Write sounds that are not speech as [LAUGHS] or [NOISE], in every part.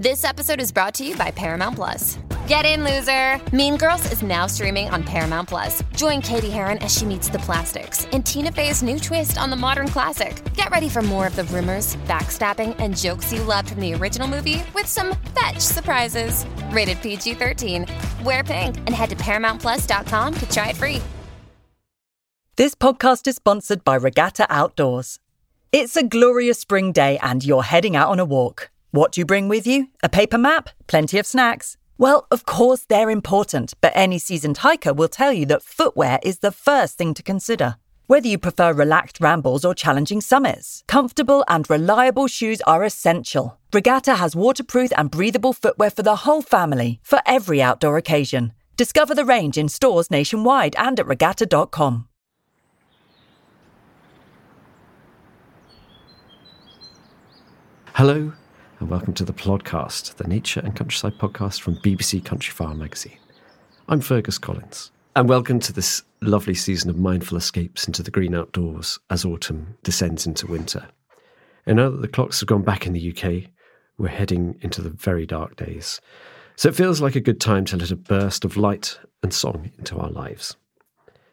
This episode is brought to you by Paramount Plus. Get in, loser! Mean Girls is now streaming on Paramount Plus. Join Cady Heron as she meets the plastics in Tina Fey's new twist on the modern classic. Get ready for more of the rumors, backstabbing, and jokes you loved from the original movie with some fetch surprises. Rated PG 13. Wear pink and head to ParamountPlus.com to try it free. This podcast is sponsored by Regatta Outdoors. It's a glorious spring day and you're heading out on a walk. What do you bring with you? A paper map? Plenty of snacks? Well, of course, they're important, but any seasoned hiker will tell you that footwear is the first thing to consider. Whether you prefer relaxed rambles or challenging summits, comfortable and reliable shoes are essential. Regatta has waterproof and breathable footwear for the whole family, for every outdoor occasion. Discover the range in stores nationwide and at regatta.com. Hello, and welcome to the Plodcast, the nature and countryside podcast from BBC Countryfile magazine. I'm Fergus Collins, and welcome to this lovely season of mindful escapes into the green outdoors as autumn descends into winter. And now that the clocks have gone back in the UK, we're heading into the very dark days. So it feels like a good time to let a burst of light and song into our lives.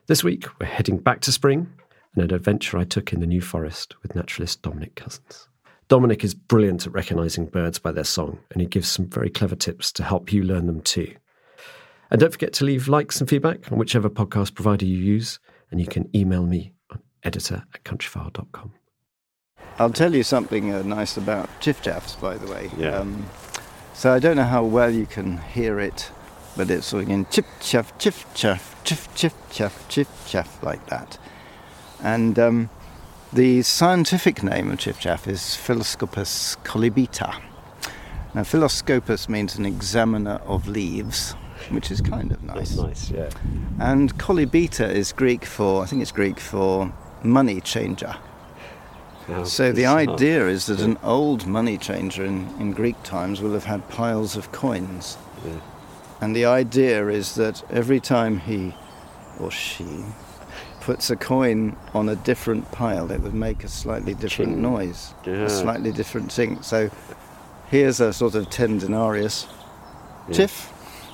This week, we're heading back to spring and an adventure I took in the New Forest with naturalist Dominic Couzens. Dominic is brilliant at recognizing birds by their song, and he gives some very clever tips to help you learn them too. And don't forget to leave likes and feedback on whichever podcast provider you use, and you can email me on editor at countryfile.com. I'll tell you something uh, nice about chiffchaffs, by the way. Yeah. Um, so I don't know how well you can hear it, but it's sort of in chip chaff, chiff chaff, chiff chiff chaff, chiff chaff, like that. And um, the scientific name of chiffchaff is Phylloscopus collybita. Now, Phylloscopus means an examiner of leaves, which is kind of nice. Nice, yeah. And collybita is Greek for, I think it's Greek for money changer. So the idea is that an old money changer in, in Greek times will have had piles of coins. Yeah. And the idea is that every time he or she puts a coin on a different pile, it would make a slightly different Ching. noise, Yeah. a slightly different thing. So here's a sort of 10 denarius Yeah. tiff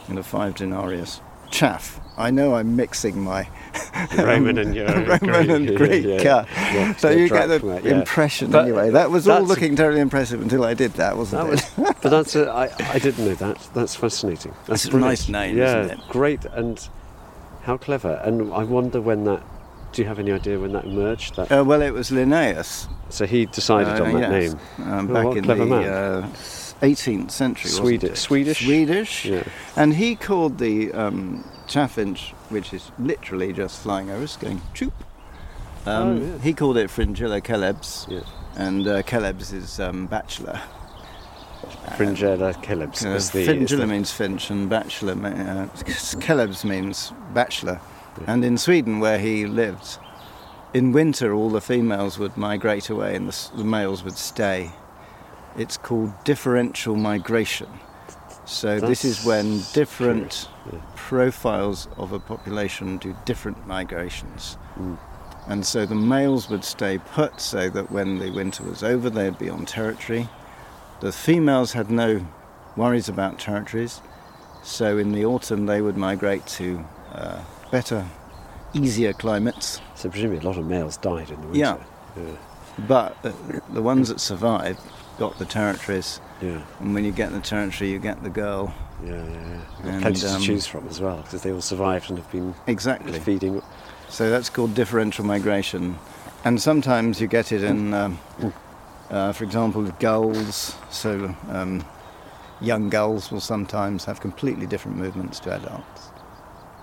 and a 5 denarius chaff. I know I'm mixing my [LAUGHS] Roman and your [LAUGHS] Roman and Greek, Greek. yeah, yeah. yeah. So you get the impression But anyway. That was all that's- looking terribly impressive until I did that, wasn't That it? was, [LAUGHS] but that's a, I, I didn't know that. That's fascinating. That's It's a nice name, yeah, isn't it? great and how clever. And I wonder when that. Do you have any idea when that emerged? That uh, well, it was Linnaeus. so he decided uh, on that yes, name. um, Oh, back in the uh, 18th century. wasn't Swedish-? Swedish? Swedish. Yeah. And he called the um, chaffinch, which is literally just flying over us, going choop. Um, Oh, yeah. He called it Fringilla coelebs, Yeah. and uh, coelebs is um, bachelor. Fringilla Coelebs Uh, the. Fringilla means finch and bachelor, uh, Coelebs means bachelor. And in Sweden, where he lived, in winter all the females would migrate away and the, the males would stay. It's called differential migration. So this is when different yeah. profiles of a population do different migrations. Mm. And so the males would stay put so that when the winter was over, they'd be on territory. The females had no worries about territories, so in the autumn they would migrate to uh, better, easier climates. So presumably a lot of males died in the winter. Yeah. But the, the ones that survived got the territories, Yeah, and when you get the territory, you get the girl. yeah, yeah. yeah. And, Plenty um, to choose from as well, because they all survived and have been Exactly. feeding. So that's called differential migration, and sometimes you get it in, um, uh, for example, with gulls. So um, young gulls will sometimes have completely different movements to adults.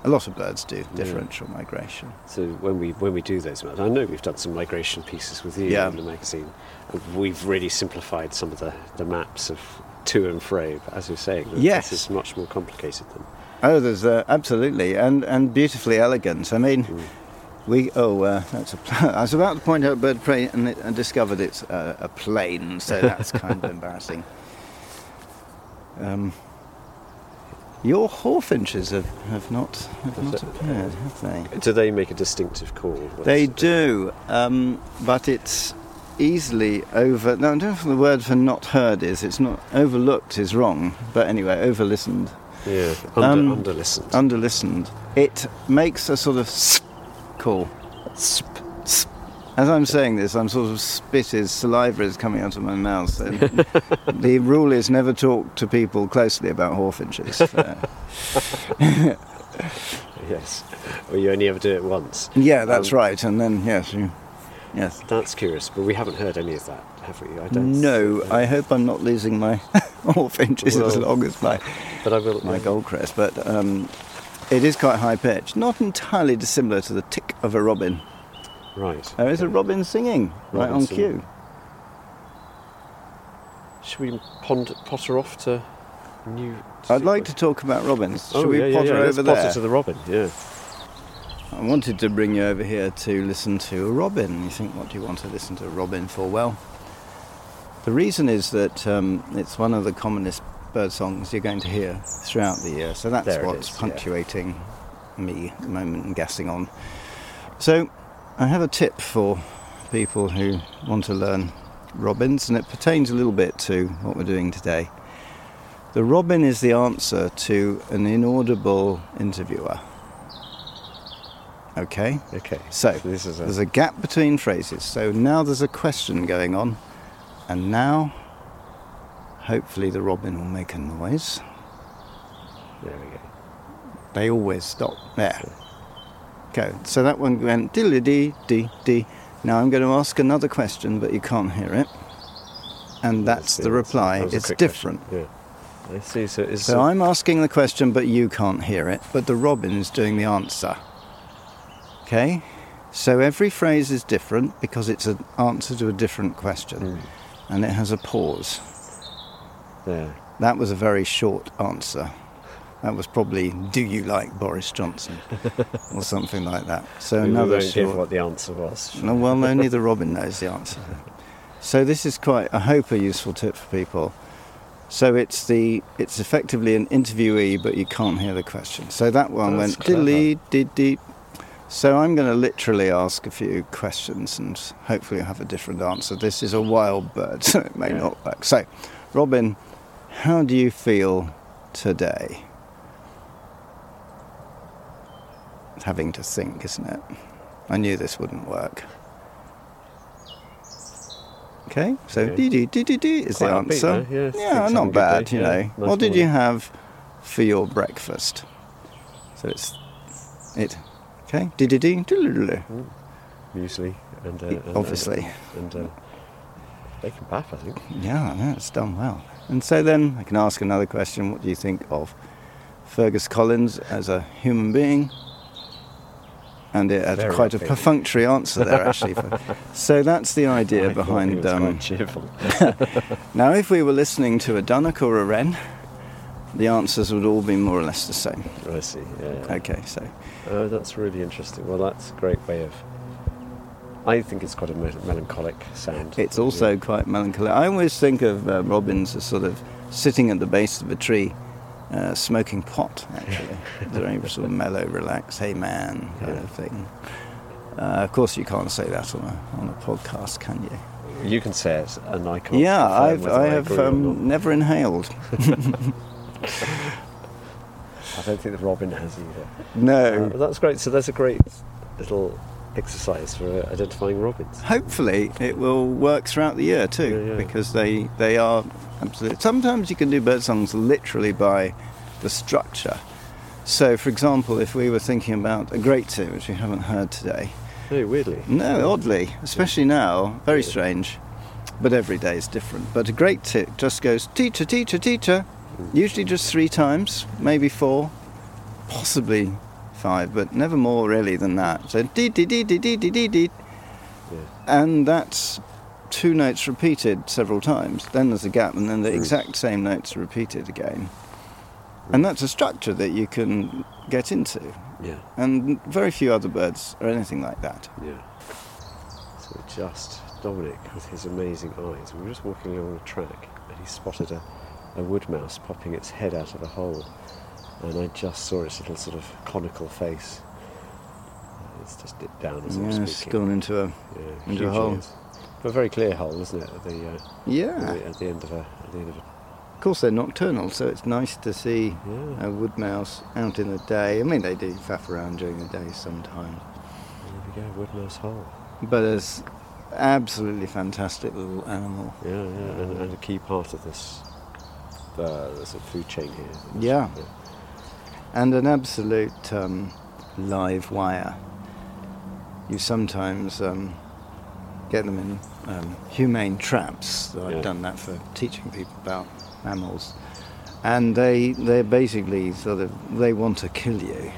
A lot of birds do differential migration. So when we when we do those I know we've done some migration pieces with you Yeah. in the magazine, and we've really simplified some of the, the maps of to and fro. But as you're saying, Yes. this is much more complicated than. Oh, there's uh, absolutely and and beautifully elegant. I mean, we oh uh, that's a. Pl- [LAUGHS] I was about to point out bird prey and, it, and discovered it's uh, a plane, so that's kind of [LAUGHS] embarrassing. Um, your hawfinches have, have not have not appeared, have they? Do they make a distinctive call? They do, um, but it's easily over. No, I don't know if the word for not heard is. It's not overlooked is wrong, but anyway, over listened. Yeah, under, Um, under listened. under listened, it makes a sort of sp call. Sp, sp. As I'm saying this, I'm sort of spit is saliva is coming out of my mouth. And [LAUGHS] the rule is never talk to people closely about hawfinches. [LAUGHS] [LAUGHS] Yes, or you only ever do it once. yeah, that's Um, right. And then yes, you, yes. That's curious, but we haven't heard any of that, have we? I don't. No, I hope I'm not losing my hawfinches as long as my But I will. my goldcrest. But um, it is quite high pitched, not entirely dissimilar to the tick of a robin. Right. There is a robin singing right Robin on singing. cue. Should we pond, potter off to new? I'd like to talk about robins. Oh, we yeah, yeah, potter yeah. Let's over potter to the robin. Yeah. I wanted to bring you over here to listen to a robin. You think, what do you want to listen to a robin for? Well, the reason is that um, it's one of the commonest bird songs you're going to hear throughout the year. So that's There what's is, yeah. punctuating me at the moment and gassing on. So I have a tip for people who want to learn robins, and it pertains a little bit to what we're doing today. The robin is the answer to an inaudible interviewer. Okay? Okay. So this is a, there's a gap between phrases. So now there's a question going on, and now hopefully the robin will make a noise. there we go. They always stop there. Go. So that one went diddly dee dee dee. Now I'm going to ask another question, but you can't hear it, and that's the reply. that It's different. Yeah. I see. So is So I'm asking the question, but you can't hear it. But the robin is doing the answer. Okay? So every phrase is different because it's an answer to a different question. Hmm. And it has a pause. there. That was a very short answer. That was probably, do you like Boris Johnson? [LAUGHS] or something like that. So We another won't give short. what the answer was. No, well, only the robin knows the answer. So this is quite, I hope, a useful tip for people. So it's the, it's effectively an interviewee, but you can't hear the question. So that one That's went diddly did dee. So I'm going to literally ask a few questions, and hopefully have a different answer. This is a wild bird, [LAUGHS] so it may Yeah. not work. So, Robin, how do you feel today? Having to think, isn't it? I knew this wouldn't work. Okay, so Okay. dee dee dee dee dee is Quite the upbeat answer. yeah. Yeah, Think having a not bad, day, you yeah. know. Nice what did you have for your breakfast? So it's it. Okay, dee dee dee dee dee dee. Usually, and, uh, and Obviously. and, and uh, bacon bath, I think. Yeah, no, it's done well. And so then I can ask another question. What do you think of Fergus Collins as a human being? And it had Very quite a perfunctory answer there, actually. [LAUGHS] So that's the idea I behind. Um, quite cheerful. [LAUGHS] now, if we were listening to a Dunnock or a Wren, the answers would all be more or less the same. I see. Yeah. Okay, so Oh, that's really interesting. Well, that's a great way of. I think it's quite a me- melancholic sound. it's also quite melancholy. I always think of uh, robins as sort of sitting at the base of a tree, uh, smoking pot. [LAUGHS] Actually, very sort of mellow, relaxed, "Hey man" kind Yeah. of thing. Uh, of course, you can't say that on a on a podcast, can you? You can say it, and I can't. yeah, I've I I have agree or not. um, never inhaled. [LAUGHS] [LAUGHS] I don't think the robin has either. No. Uh, that's great. So there's a great little exercise for identifying robins. Hopefully, it will work throughout the year too, Yeah, yeah. because they they are Absolutely. Sometimes you can do bird songs literally by the structure. So, for example, if we were thinking about a great tune, which we haven't heard today. very weirdly. No, oddly, especially yeah. now. Very yeah. strange. But every day is different. But a great tune just goes teacher, teacher, teacher. Mm. Usually just three times, maybe four, possibly five, but never more really than that. So dee dee dee dee dee dee dee. Yeah. And that's two notes repeated several times. Then there's a gap, and then the exact same notes are repeated again. And that's a structure that you can get into. Yeah, And very few other birds are anything like that. yeah. So just Dominic with his amazing eyes. We were just walking along a track and he spotted a, a wood mouse popping its head out of a hole. And I just saw its little sort of conical face. Uh, It's just dipped down as I'm Yeah, it's speaking. gone into a. Yeah, into a hole. But a very clear hole, isn't it? At the, uh, Yeah. at the, at the end of a at the end of a Of course, they're nocturnal, so it's nice to see Yeah. a wood mouse out in the day. I mean, they do faff around during the day sometimes. There we go, wood mouse hole. But it's absolutely fantastic little animal. Yeah, yeah, and, and a key part of this uh, the sort of food chain here. Yeah. And an absolute um, live wire. You sometimes um, get them in um, humane traps. So I've Yeah. done that for teaching people about mammals. And they, they're basically sort of, they want to kill you.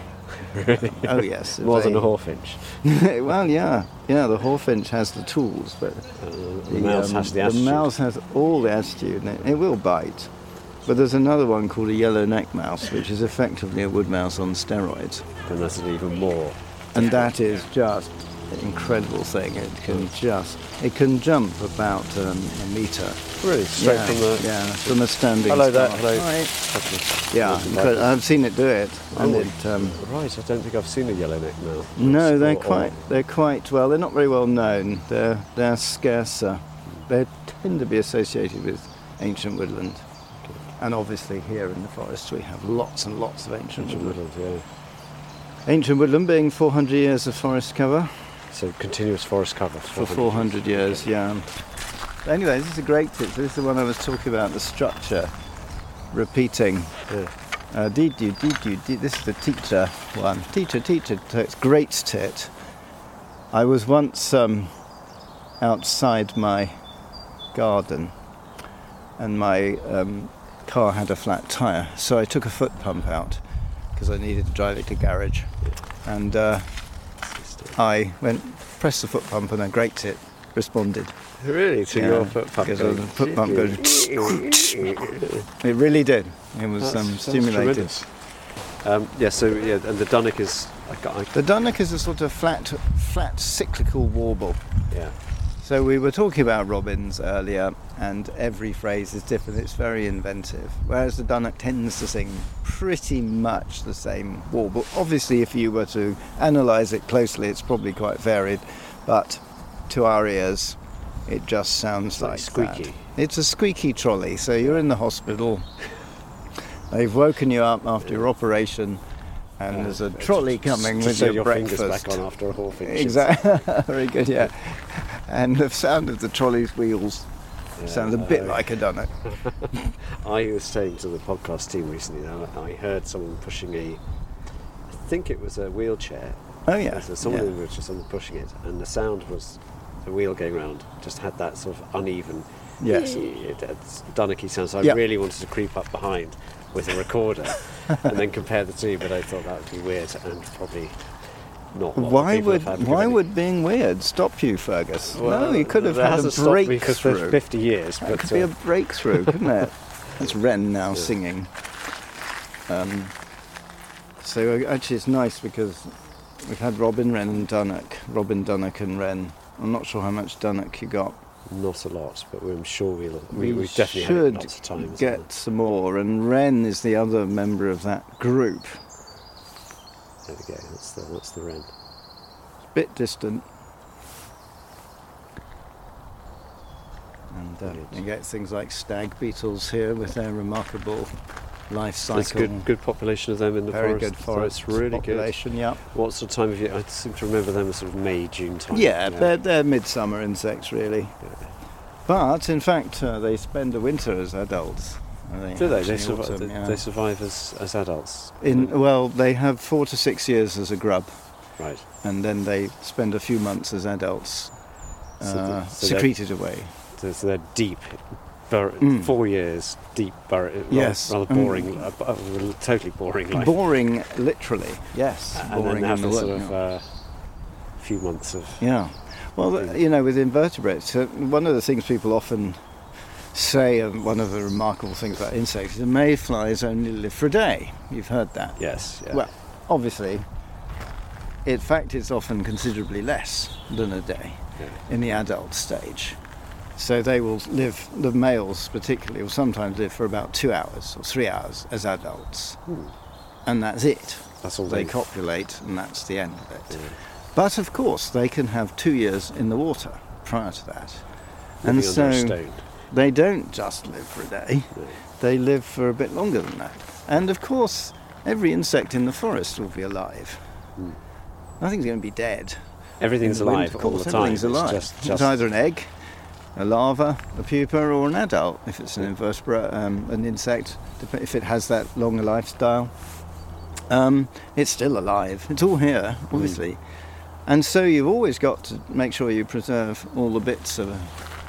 [LAUGHS] really? Oh, yes. More than a hawfinch. [LAUGHS] well, yeah, yeah. The hawfinch has the tools, but Uh, the, mouse um, has the attitude. The mouse has all the attitude, and it, it will bite. But there's another one called a yellow neck mouse, which is effectively a wood mouse on steroids, And that's even more. and that is just incredible thing. It can just, it can jump about um, a meter. Really? Straight yeah, from the. yeah, from a standing. Hello there, hello. Hi. Yeah, but I've seen it do it, and Oh, it. Um, Right, I don't think I've seen a yellowneck mouse. No, they're Or- or- quite. They're quite well. They're not very well known. They're they're scarcer. They tend to be associated with ancient woodland, and obviously here in the forest we have lots and lots of ancient Ancient woodland. woodland, yeah. Ancient woodland being 400 years of forest cover So continuous forest cover for 400 years. Yeah. Anyway, this is a great tip. This is the one I was talking about. The structure, repeating. Yeah. Uh, dee doo dee doo dee. This is the teacher one. Teacher, teacher. So it's great tit. I was once um, outside my garden, and my um, car had a flat tire, so I took a foot pump out because I needed to drive it to garage, and uh, I went pressed the foot pump, and a great tit responded. Really? To Yeah, your foot pump? because the foot pump goes. [LAUGHS] It really did. It was um, stimulated. Um, yeah, so yeah, and the Dunnock is. I, got- I, The Dunnock is a sort of flat, flat cyclical warble. yeah. So we were talking about robins earlier, and every phrase is different. It's very inventive. Whereas the Dunnock tends to sing pretty much the same warble. Obviously, if you were to analyse it closely, it's probably quite varied, but to our ears, it just sounds like like squeaky. that. It's a squeaky trolley. So you're in the hospital. [LAUGHS] They've woken you up after your operation, and Yeah. there's a trolley coming with your, your breakfast. fingers back on after a whole thing. Exactly. [LAUGHS] Very good, yeah. And the sound of the trolley's wheels sounds a bit uh, like a Dunnock. [LAUGHS] I was saying to the podcast team recently that I heard someone pushing a. I think it was a wheelchair. Oh, yeah. So someone yeah. the wheelchair, someone pushing it, and the sound was the wheel going round. Just had that sort of uneven. Yes. It, it's Dunnocky sound. So I Yeah. really wanted to creep up behind with a recorder and then compare the two, but I thought that would be weird and probably not. Why would why would being weird stop you, Fergus? Well, no, you could have had a hasn't stopped me breakthrough. for 50 years. that but, could be a uh, breakthrough, couldn't it? [LAUGHS] That's Wren now singing. Um, so uh, actually, it's nice because we've had Robin, Wren, and Dunnock. Robin, Dunnock, and Wren. I'm not sure how much Dunnock you got. Not a lot, but we're sure we'll. We, We, definitely should lots of times. get some more, and Wren is the other member of that group. There we go. That's the that's the wren. bit distant. And uh, you get things like stag beetles here with their remarkable life cycle. There's good good population of them in the Very forest. Very good forest So it's really population. Yeah. good. What sort of time of year? I seem to remember them as sort of May, June time. Yeah, they're, they're midsummer insects, really. But in fact, uh, they spend the winter as adults. Uh, Do they? They autumn, they, yeah. they survive as, as adults. In well, they have four to six years as a grub, right. and then they spend a few months as adults, So the- uh, so secreted away. So, so they're deep, bur- Mm. four years deep, bur- Yes, rather um, boring, uh, uh, totally boring life. Boring, literally. Yes, and boring then have in the this word, sort of uh, few months of Yeah. Well, you know, with invertebrates, uh, one of the things people often say, one of the remarkable things about insects, is the mayflies only live for a day. You've heard that. yes, yeah. Well, obviously, in fact, it's often considerably less than a day Yeah. in the adult stage. So they will live, the males particularly, will sometimes live for about two hours or three hours as adults. Hmm. And that's it. that's all They they. copulate, and that's the end of it. But of course, they can have two years in the water prior to that. And living under a so. They don't just live for a day, they live for a bit longer than that. And of course, every insect in the forest will be alive. Hmm. Nothing's going to be dead. Everything,'s wind, alive of all course, the time. Everything's It's alive. just- It's either an egg, a larva, a pupa, or an adult. If it's an invertebrate, um, an insect, if it has that longer lifestyle, um, it's still alive. It's all here, Hmm. obviously. And so you've always got to make sure you preserve all the bits of.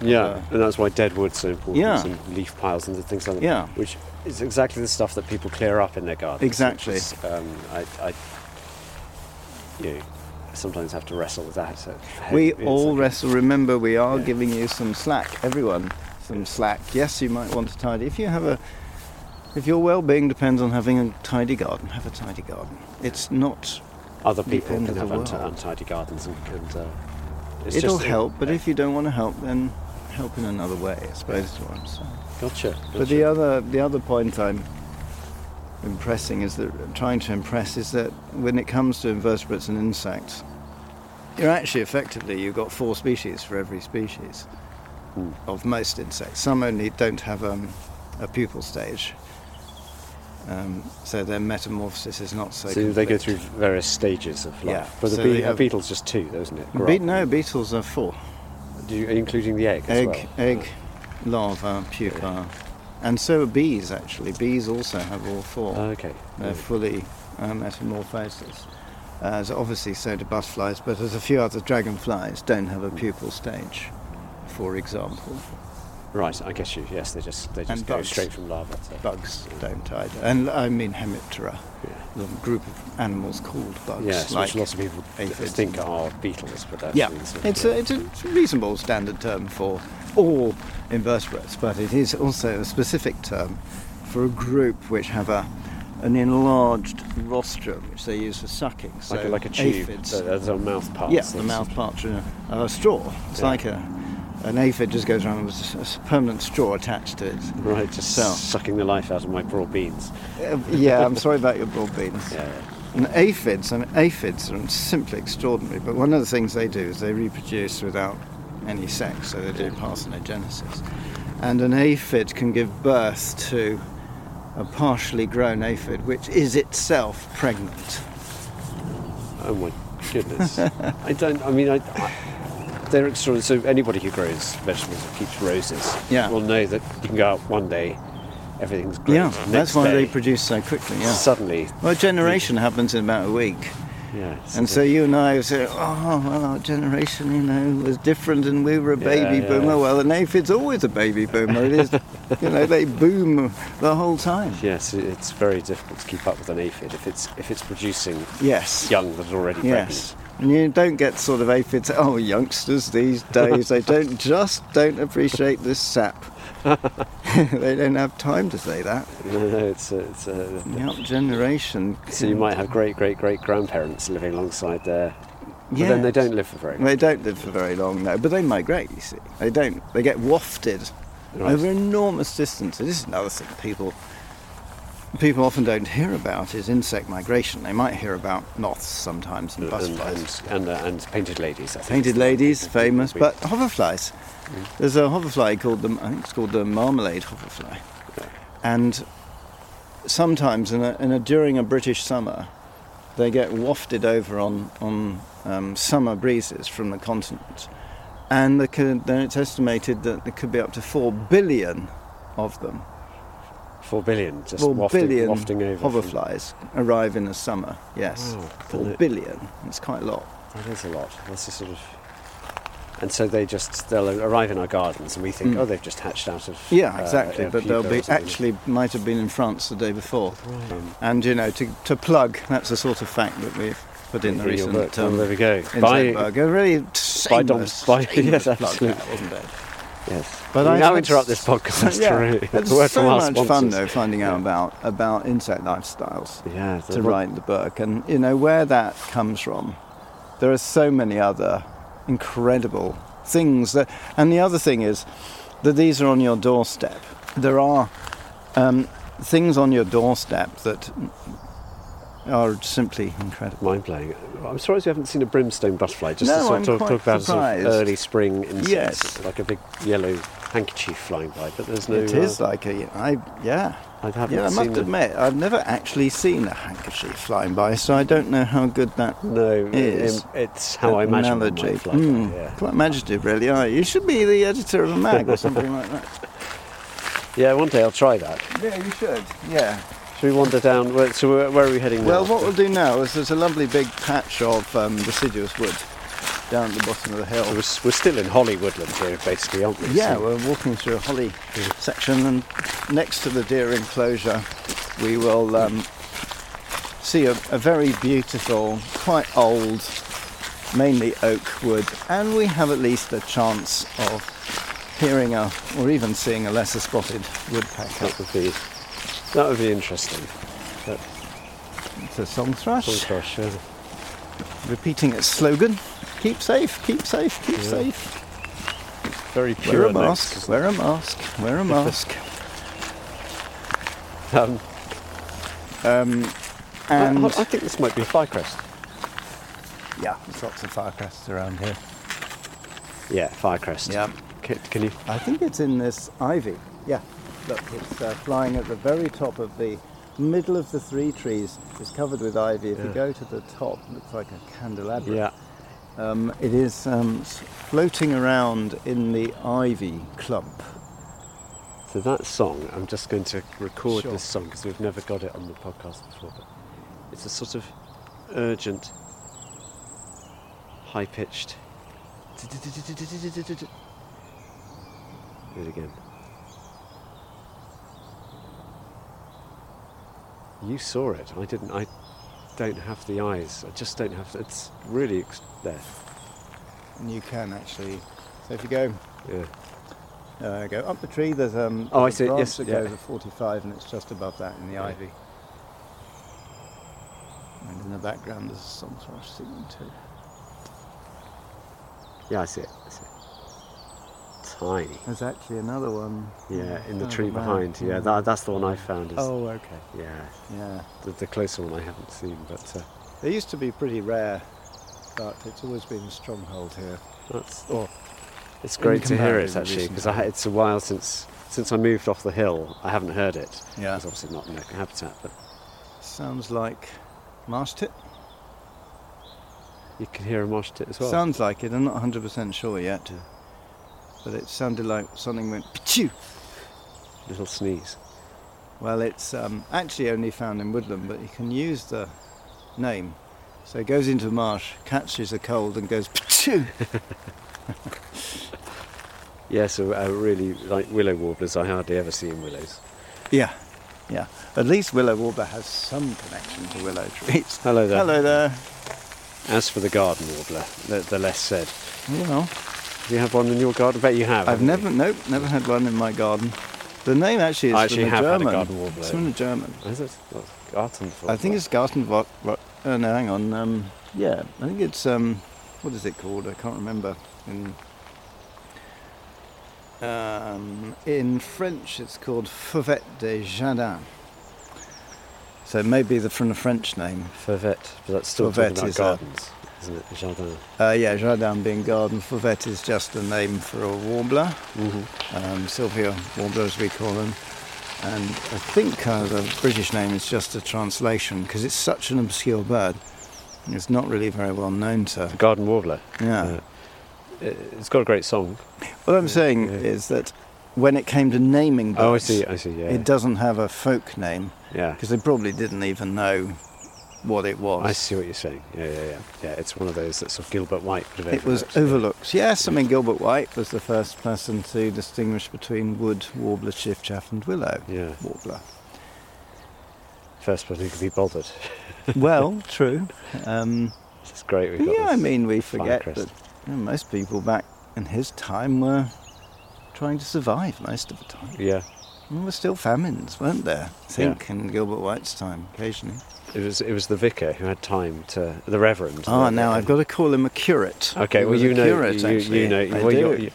Yeah, uh, and that's why dead wood's so important. Yeah. And leaf piles and things like that. Yeah. Which is exactly the stuff that people clear up in their gardens. Exactly. is, um, I, I, you know, sometimes have to wrestle with that. So We all like- wrestle. Remember, we are Yeah. giving you some slack. Everyone, some slack. Yes, you might want to tidy. If you have a, if your well-being depends on having a tidy garden, have a tidy garden. It's not. Other the people can have untidy gardens and, and uh, it'll just, help, but if you don't want to help, then help in another way. I suppose is what I'm saying. Gotcha. But the other, the other point I'm impressing is that trying to impress is that when it comes to invertebrates and insects, you're actually effectively you've got four species for every species Hmm. of most insects. Some only don't have um, a pupal stage, um, so their metamorphosis is not so. So they go through various stages of life. Yeah, But the so a have- beetle's just two, though, isn't it? Be- no, beetles are four: Do you, including the egg as egg, well? egg, larva, pupa, and so are bees. Actually, bees also have all four. Oh, okay. They're fully uh, metamorphosis. Uh, so obviously, so do butterflies, but there's a few other dragonflies don't have a pupal stage, for example. Right, I guess you. Yes, they just they just And go bugs. straight from larva to Bugs don't either. And I mean Hemiptera, Yeah. the group of animals called bugs. Yes, like which lots of people aphids think are beetles, but that's Yeah, really sort of, it's a, it's a reasonable standard term for all invertebrates, but it is also a specific term for a group which have a an enlarged rostrum, which they use for sucking. So like, a, like a tube. aphids. There's a mouth part. Yeah, the mouth parts are a straw. It's Yeah. like a an aphid just goes around with a permanent straw attached to it. Right, just So- sucking the life out of my broad beans. Uh, yeah, I'm sorry about your broad beans. [LAUGHS] Yeah, And aphids, I mean, aphids are simply extraordinary. But one of the things they do is they reproduce without any sex, so they do parthenogenesis. And an aphid can give birth to a partially grown aphid, which is itself pregnant. Oh my goodness. [LAUGHS] I don't. I mean, I. I they're extraordinary. So anybody who grows vegetables or keeps roses Yeah. will know that you can go out one day, everything's great. Yeah, Next that's why they produce so quickly. Yeah. Suddenly, Well, a generation happens in about a week. yeah. And so you and I say, oh, well, our generation, you know, was different and we were a baby yeah. boomer. Well, an aphid's always a baby boomer. It is, you know, they boom the whole time. Yes, it's very difficult to keep up with an aphid if it's if it's producing Yes. young that are already Yes. And you don't get sort of aphids, oh, youngsters these days, they don't [LAUGHS] just don't appreciate this sap. [LAUGHS] they don't have time to say that. No, [LAUGHS] no, it's a, it's a, The up generation. so you might have great great great grandparents living alongside there, but Yeah. then they don't live for very long. They don't live for very long, no, but they migrate, you see. They don't. They get wafted Right. over enormous distances. This is another thing people people often don't hear about is insect migration. They might hear about moths sometimes and and butterflies. and, and, uh, and painted ladies. I think Painted ladies, famous, but hoverflies. There's a hoverfly called the I think it's called the marmalade hoverfly, and sometimes in a, in a during a British summer, they get wafted over on on um, summer breezes from the continent, and could, then it's estimated that there could be up to four billion of them. Four billion, just Four wafting, billion wafting over. from- hoverflies arrive in the summer. Yes, Wow. four it- billion. It's quite a lot. That is a lot. That's a sort of. And so they just they'll arrive in our gardens, and we think, Mm. oh, they've just hatched out of. Yeah, uh, exactly. but they'll be actually might have been in France the day before. Um, And you know, to, to plug, that's the sort of fact that we've put in the recent. um, oh, there we go. in By, Zedberg. A really by Dom- by- [LAUGHS] yes, plug that, wasn't it? Yes. But we I've now interrupt this podcast. yeah, really. it's Word so much fun though finding out Yeah. about about insect lifestyles Yeah, to write the book, and you know where that comes from. There are so many other incredible things that, and the other thing is that these are on your doorstep. There are um, things on your doorstep that are simply incredible. Mind blowing. I'm surprised you haven't seen a brimstone butterfly. Just No, to sort I'm of talk, talk about sort of early spring insect, Yes. like a big yellow handkerchief flying by. But there's no. It is uh, like a, I yeah. I haven't Yeah, I seen must them. admit, I've never actually seen a handkerchief flying by, so I don't know how good that No, is. um, it's how I imagine analogy. might fly by, Mm, yeah. Quite imaginative, really. Are you? you should be the editor of a mag or something like that. [LAUGHS] yeah, one day I'll try that. Yeah, you should. Yeah. Should we wander down? Where, so where, where are we heading Well, what we'll do now is there's a lovely big patch of um, deciduous wood down at the bottom of the hill. So we're, we're still in Holly Woodland here, basically, aren't we? Yeah, So- we're walking through a holly section, and next to the deer enclosure, we will um, see a, a very beautiful, quite old, mainly oak wood, and we have at least a chance of hearing a, or even seeing a lesser spotted woodpecker. that would be that would be interesting. But It's a song thrush, Song thrush, yeah. repeating its slogan: "Keep safe, keep safe, keep Yeah. safe." very pure. Wear pure a mask, isn't wear a mask, wear a mask. [LAUGHS] Um, Um, I, and I think this might be a firecrest. yeah, there's lots of firecrests around here. Yeah, firecrest. Yeah. Can, can you? I think it's in this ivy. Yeah, look, it's uh, flying at the very top of the middle of the three trees. It's covered with ivy. If you go to the top, it looks like a candelabra. Yeah. Um, it is um, floating around in the ivy clump. So that song, I'm just going to record Sure. this song because we've never got it on the podcast before. But it's a sort of urgent, high-pitched. Do it again. You saw it. I didn't. I don't have the eyes. I just don't have. It's really ex- there. And you can actually. So if you go Yeah. uh, go up the tree, there's um, Oh, I see, yes, that yeah. goes at 45, and it's just above that in the Yeah. ivy. And in the background, there's a song thrush singing too. Yeah, I see it. I see it. Tiny. There's actually another one. Yeah, in the tree back, behind. Yeah, that, that's the one I found. Is, Oh, okay. yeah, Yeah. the, the closer one I haven't seen, but uh, They used to be pretty rare, but it's always been a stronghold here. that's Or it's great to hear it actually because it's a while since since I moved off the hill. I haven't heard it. Yeah. it's obviously not in the habitat, but sounds like marsh tit. you can hear a marsh tit as well. Sounds like it. I'm not 100% sure yet. But it sounded like something went pichu. Little sneeze. Well, it's um, actually only found in woodland, but you can use the name. So it goes into marsh, catches a cold, and goes pichu. [LAUGHS] Yeah, so uh, really like willow warblers, I hardly ever see in willows. yeah, yeah. At least willow warbler has some connection to willow trees. Hello there. Hello there. As for the garden warbler, the, the less said. Well, Do you have one in your garden? I bet you have. I've never, you? nope, never had one in my garden. The name actually is I actually from the have had a German. garden warbler. It's from the German. Is it? Well, I think it's Gartenwort. Uh, no, hang on. Um, yeah, I think it's um, what is it called? I can't remember. In um, in French, it's called Fauvette des Jardins. So maybe the from the French name. Fauvette, but that's still Fauvette talking about is a- gardens, isn't it? Jardin. Uh, yeah, Jardin being garden. Fauvette is just a name for a warbler. Mm-hmm. um, Sylvia warbler as we call them. And I think uh, the British name is just a translation because it's such an obscure bird. It's not really very well known to. The Garden warbler. Yeah. It- It's got a great song. What I'm saying yeah. is that when it came to naming birds, Oh, I see. I see. Yeah. it doesn't have a folk name yeah. because they probably didn't even know what it was. I see what you're saying. Yeah, yeah, yeah. Yeah, it's one of those that sort of Gilbert White would have It was overlooked. Yes, I mean Gilbert White was the first person to distinguish between wood warbler, chiffchaff, and willow Yeah. warbler. First person who could be bothered. [LAUGHS] well, true. Um, It's great. We've got yeah, I mean we forget that you know, most people back in his time were trying to survive most of the time. Yeah. There were still famines, weren't there? I think in Gilbert White's time, occasionally. It was it was the vicar who had time to the reverend. Ah, the- now I've got to call him a curate. Okay, well you a know curate, you, you know I well, you're,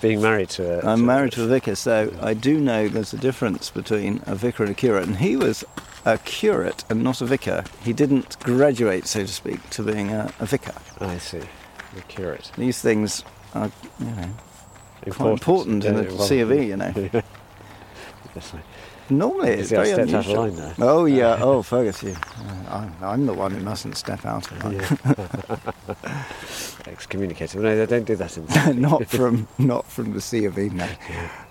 being married to a. I'm married to a vicar, so I do know there's a difference between a vicar and a curate. And he was a curate and not a vicar. He didn't graduate, so to speak, to being a, a vicar. I see. The curate. These things are, you know, quite important in the well, C of E, you [LAUGHS] know. Yes, I- Normally, it's very stepped out of unusual. line there. Oh yeah. Oh, Fergus, you. Uh, I'm, I'm the one who mustn't step out of line. [LAUGHS] Excommunicated. No, they don't do that in. [LAUGHS] not from not from the C of E. No,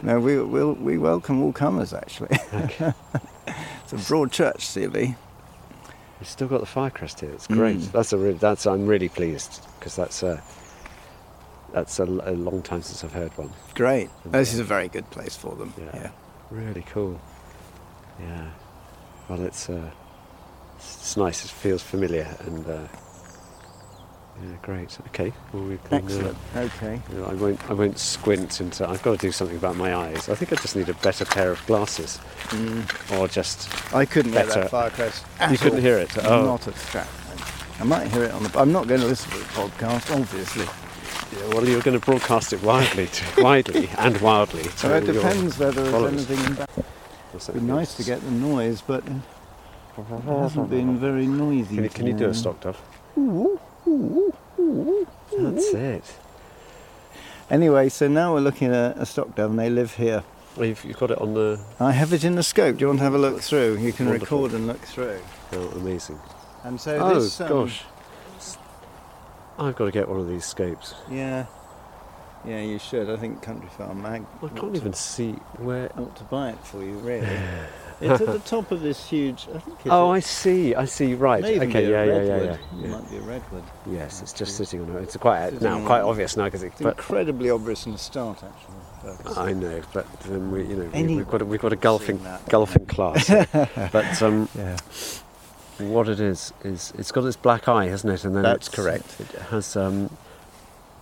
no. We we'll, we welcome all comers. Actually, [LAUGHS] it's a broad church, C of E. We've still got the fire crest here. It's great. Mm. That's a really, that's I'm really pleased because that's a that's a, a long time since I've heard one. Great. This is a very good place for them. Yeah. Yeah. Really cool. Yeah. Well, it's uh, it's, nice. It feels familiar and uh, yeah, great. Okay. Well, we can, uh, Okay. you know, I won't. I won't squint into. I've got to do something about my eyes. I think I just need a better pair of glasses, or just. I couldn't get Better. that firecrest. You at couldn't hear it? Oh. Not at Stratford. I might hear it on the. I'm not going to listen to the podcast, obviously. Yeah, well, you're going to broadcast it widely, to, widely and wildly. So it depends whether there's followers. anything. In back. It'd be nice to get the noise, but it hasn't been very noisy. Can you, can you do a stock dove? That's it. Anyway, so now we're looking at a stock dove, and they live here. Well, you've, you've got it on the. I have it in the scope. Do you want to have a look through? You can Wonderful. record and look through. Oh, amazing. And so oh this. um, gosh. I've got to get one of these scopes. Yeah. Yeah, you should. I think Countryfile Mag. I can't to- even see where. ought to buy it for you, really. [LAUGHS] it's at the top of this huge. I think. It's Oh, I see. I see. Right. may even Okay. Yeah, a yeah, yeah, redwood. yeah, It might be a redwood. Yes, it's just sitting on it. It's quite now quite obvious now because it. It's incredibly obvious in the start, actually. I know, but then we, you know, Any- we've got a, we've got a golfing that. golfing class. [LAUGHS] but um, yeah. what it is is it's got this black eye, hasn't it? And then That's it's- correct. It has um,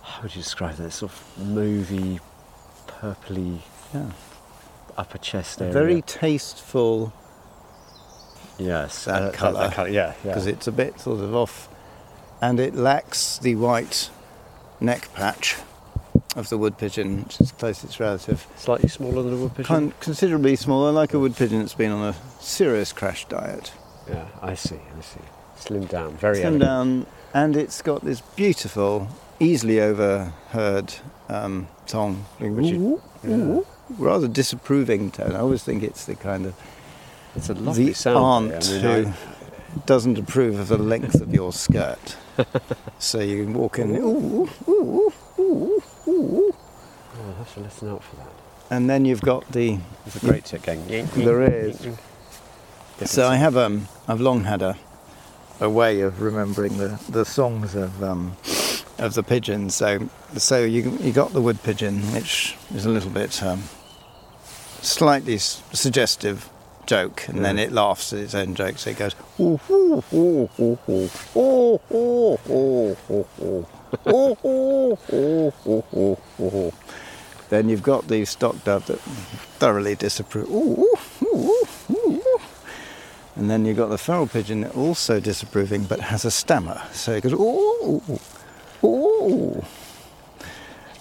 how would you describe that? Sort of movie, purpley Yeah. upper chest area. Very tasteful yes, that uh, colour. colour, Yeah, yeah. because it's a bit sort of off, and it lacks the white neck patch of the wood pigeon, which is closest relative. slightly smaller than a wood pigeon. Con- considerably smaller, like a wood pigeon that's been on a serious crash diet. Yeah, I see. I see. Slimmed down, very Slim elegant. down, and it's got this beautiful, easily overheard um, song, Which you- Ooh, ooh, rather disapproving tone. I always think it's the kind of It's a lovely the sound. aunt I mean, I- who doesn't approve of the length of your skirt. [LAUGHS] so you can walk in, ooh, ooh, ooh, ooh, Oh, I'll have to listen out for that. and then you've got the. It's a great tick going. There is. So I have um, I've long had a, a way of remembering the, the songs of um, of the pigeons. So so you you got the wood pigeon, which is a little bit um, slightly s- suggestive joke, and then it laughs at its own joke. So it goes. "Ooh, ooh, ooh, ooh, ooh, ooh, ooh, ooh, ooh, ooh, ooh, ooh, ooh, ooh, ooh, ooh." Then you've got the stock dove that thoroughly disapprove. Ooh, ooh, ooh, ooh. And then you've got the feral pigeon also disapproving but has a stammer. So it goes, ooh, ooh, ooh.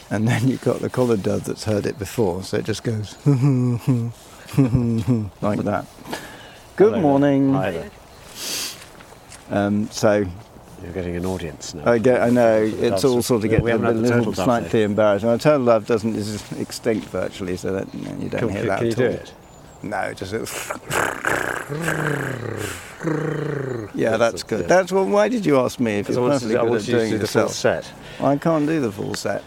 And then you've got the collared dove that's heard it before, so it just goes [LAUGHS] like that. Good Hello. morning. Hi there. Um, so You're getting an audience now. I get, I know it's doves all sort of we- get we a haven't had the little dove slightly there. embarrassed. My turtle dove doesn't is extinct virtually, so that you, don't Can, hear can- that can you at do all. it? No, just a [LAUGHS] [LAUGHS] yeah, that's good. yeah. That's what. Why did you ask me if Because I you're wanted perfectly to, I good wanted at doing do the full yourself? set. I can't do the full set.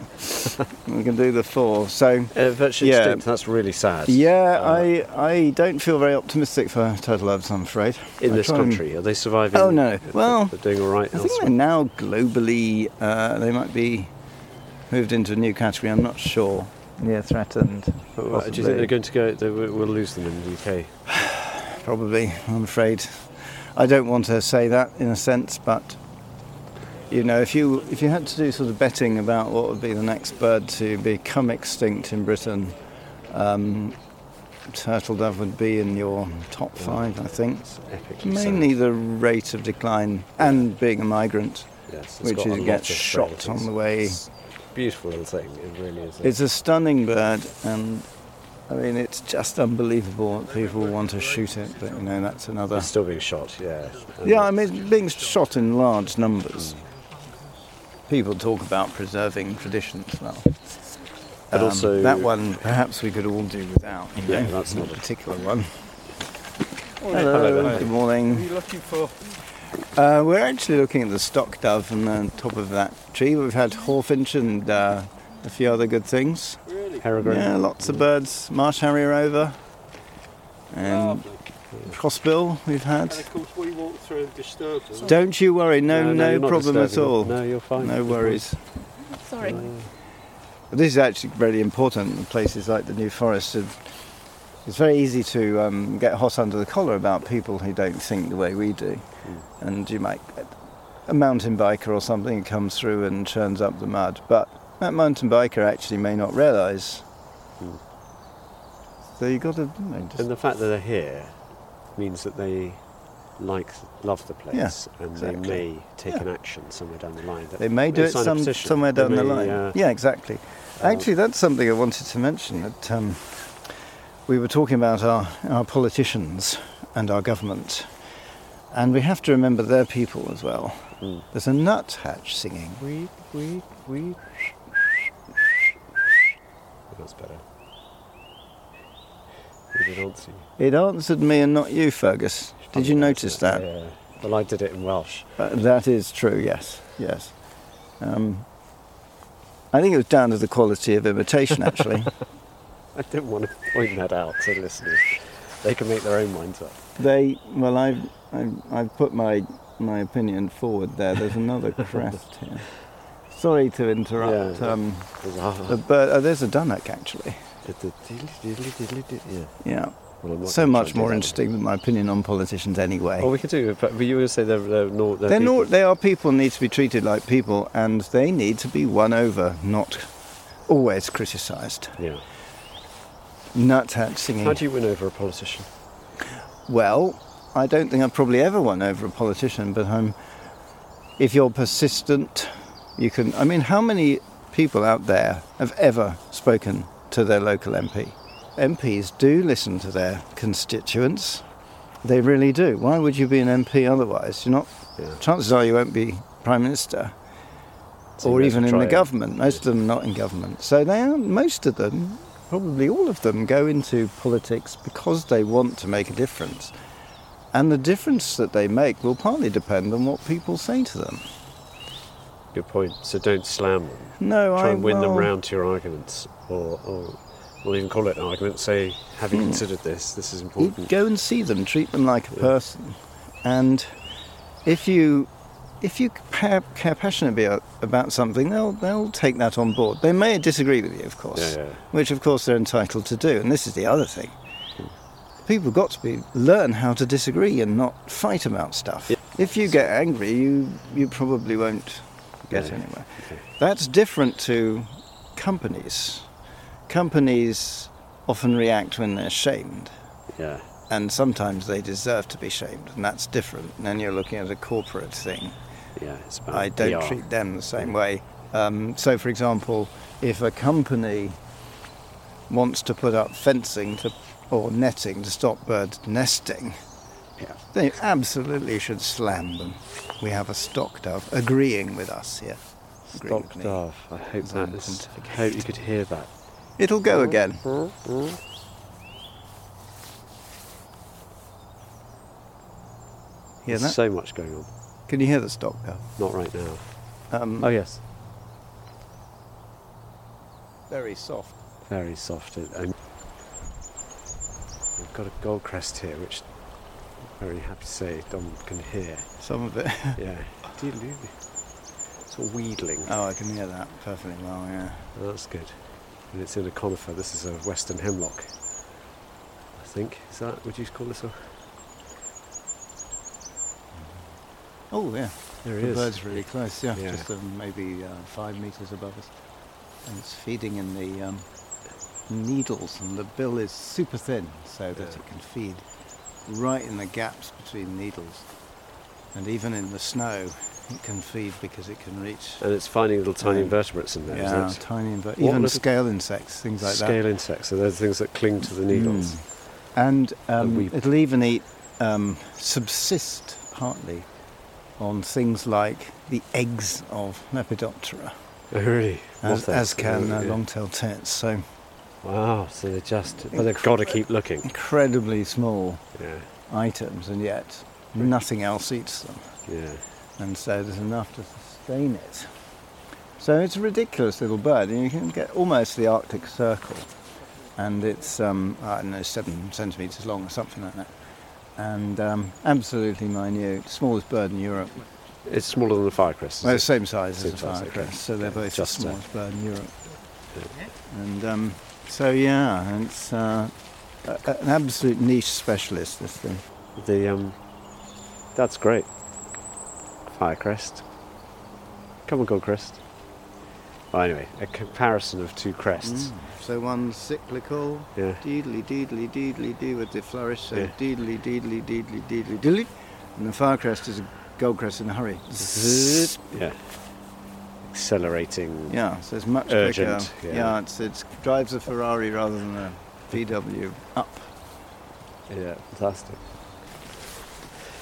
[LAUGHS] we can do the four. So Uh, virtually Yeah. extinct. That's really sad. yeah, Uh, I I don't feel very optimistic for turtle doves. I'm afraid. in I this try and- country, are they surviving? Oh, no. Well, they're doing all right. I think they're now globally. Uh, they might be moved into a new category. I'm not sure. Yeah, threatened. Well, do you think they're going to go? They, we'll lose them in the UK. [SIGHS] Probably, I'm afraid. I don't want to say that in a sense, but you know, if you if you had to do sort of betting about what would be the next bird to become extinct in Britain, um, turtle dove would be in your top five, I think. Mainly sad. the rate of decline and being a migrant, yes, which is gets shot on the way. It's beautiful little thing. It really is. It's a stunning bird, and I mean, it's just unbelievable that people want to shoot it. But you know, that's another. It's still being shot. Yeah. And Yeah, I mean, it's being shot in large numbers. People talk about preserving traditions. Well, And um, also- that one perhaps we could all do without. You Yeah, know, that's not a a- particular one. Hello there. Good morning. What are you looking for? Uh, we're actually looking at the stock dove on the top of that tree. We've had hawfinch and uh, a few other good things. Peregrine. Yeah, lots of birds. Marsh harrier over. And crossbill we've had. And of course, we walk through and disturb them. Don't you worry, no, no, you're not problem at all. No, you're fine. No worries. Sorry. But this is actually very important in places like the New Forest. It- It's very easy to um, get hot under the collar about people who don't think the way we do. And you might get a mountain biker or something comes through and churns up the mud. But that mountain biker actually may not realise. So you've got to you know, And the fact that they're here means that they like, love the place, Yeah, and exactly. they may take Yeah. an action somewhere down the line. They may do it some, somewhere down the line. uh, yeah, exactly. Actually, that's something I wanted to mention. That um, we were talking about our, our politicians and our government, and we have to remember their people as well. Mm. There's a nuthatch singing. Weep, weep, weep. That's better. We did answer you. It answered me and not you, Fergus. Did you notice that? Yeah. Well, I did it in Welsh. Uh, that is true. Yes, yes. Um, I think it was down to the quality of imitation, actually. [LAUGHS] I didn't want to point that out to listeners. They can make their own minds up. They well, I've, I've I've put my my opinion forward there. There's another crest here. Sorry to interrupt. Yeah. Um, There's a- the bird, oh, there's a dunnock actually. Yeah. Yeah. Well, So much more interesting than my opinion on politicians anyway. Well, we could do it, but you to say they're, they're, nor- they're, They're not, they are people need to be treated like people, and they need to be won over, not always criticised. Yeah. Nuthatch singing. How do you win over a politician? Well, I don't think I've probably ever won over a politician, but I'm. If you're persistent, you can. I mean, how many people out there have ever spoken to their local MP? MPs do listen to their constituents. They really do. Why would you be an MP otherwise? You're not. Yeah. Chances are you won't be prime minister, So or even in the government. Most of them are not in government. So they are. Most of them, probably all of them, go into politics because they want to make a difference. And the difference that they make will partly depend on what people say to them. Good point. So don't slam them. No, Try I and win them round to your arguments, or, or we'll even call it an argument. Say, have Hmm. you considered this? This is important. Go and see them, treat them like a person, and if you if you care, care passionately about, about something, they'll they'll take that on board. They may disagree with you, of course, Yeah, yeah. which of course they're entitled to do. And this is the other thing: people got to be learn how to disagree and not fight about stuff. Yeah. If you get angry, you you probably won't get Yeah. anywhere. That's different to companies. Companies often react when they're shamed Yeah. and sometimes they deserve to be shamed, and that's different. And then you're looking at a corporate thing. Yeah. It's about I don't PR. treat them the same way. Um, so, for example, if a company wants to put up fencing to, or netting to stop birds nesting. They absolutely should slam them. We have a stock dove agreeing with us here. Stock dove. I hope that is, I hope you could hear that. It'll go again. Hear that? so much going on. Can you hear the stock dove? Not right now. Um, oh yes. Very soft. Very soft. And we've got a gold crest here, which very happy to say Dom can hear. Some of it. [LAUGHS] Yeah. Doodle-doo. Sort of wheedling. oh, I can hear that perfectly well. Yeah. Oh, that's good. And it's in a conifer. This is a western hemlock. I think. Is that? Would you call this a? Oh yeah. There the he is. bird's really close. Yeah. Yeah. Just um, maybe uh, five meters above us, and it's feeding in the um, needles, and the bill is super thin, so that Yeah. it can feed right in the gaps between needles, and even in the snow, it can feed because it can reach. And it's finding little tiny Yeah. invertebrates in there. yeah, isn't it? tiny, inver- What even scale insects, things like that. Scale insects. So they're the things that cling to the needles. Mm. And um, it'll even eat, um, subsist partly on things like the eggs of Lepidoptera, Oh, really? as, as can uh, long-tailed tits. So Wow. So they're just. But they've got to keep looking. incredibly small Yeah. items, and yet nothing else eats them. Yeah. And so there's enough to sustain it. So it's a ridiculous little bird, and you can get almost the Arctic Circle, and it's um, I don't know seven centimeters long or something like that, and um, absolutely minute, smallest bird in Europe. It's smaller than the firecrest. Well, it? the same size Same as a size, okay. firecrest, so they're both just, the smallest bird in Europe. And um, so yeah, it's uh, an absolute niche specialist. This thing. The um, that's great. Firecrest. Come on, Goldcrest. Well, anyway, a comparison of two crests. So one's cyclical, Yeah. deedly deedly deedly dee with the flourish, so Yeah. deedly deedly deedly deedly deedly, and the firecrest is a gold crest in a hurry. Zzz. Yeah. Accelerating. Yeah, so it's much Urgent, quicker. yeah. it's it's drives a Ferrari rather than a VW up. Yeah, fantastic.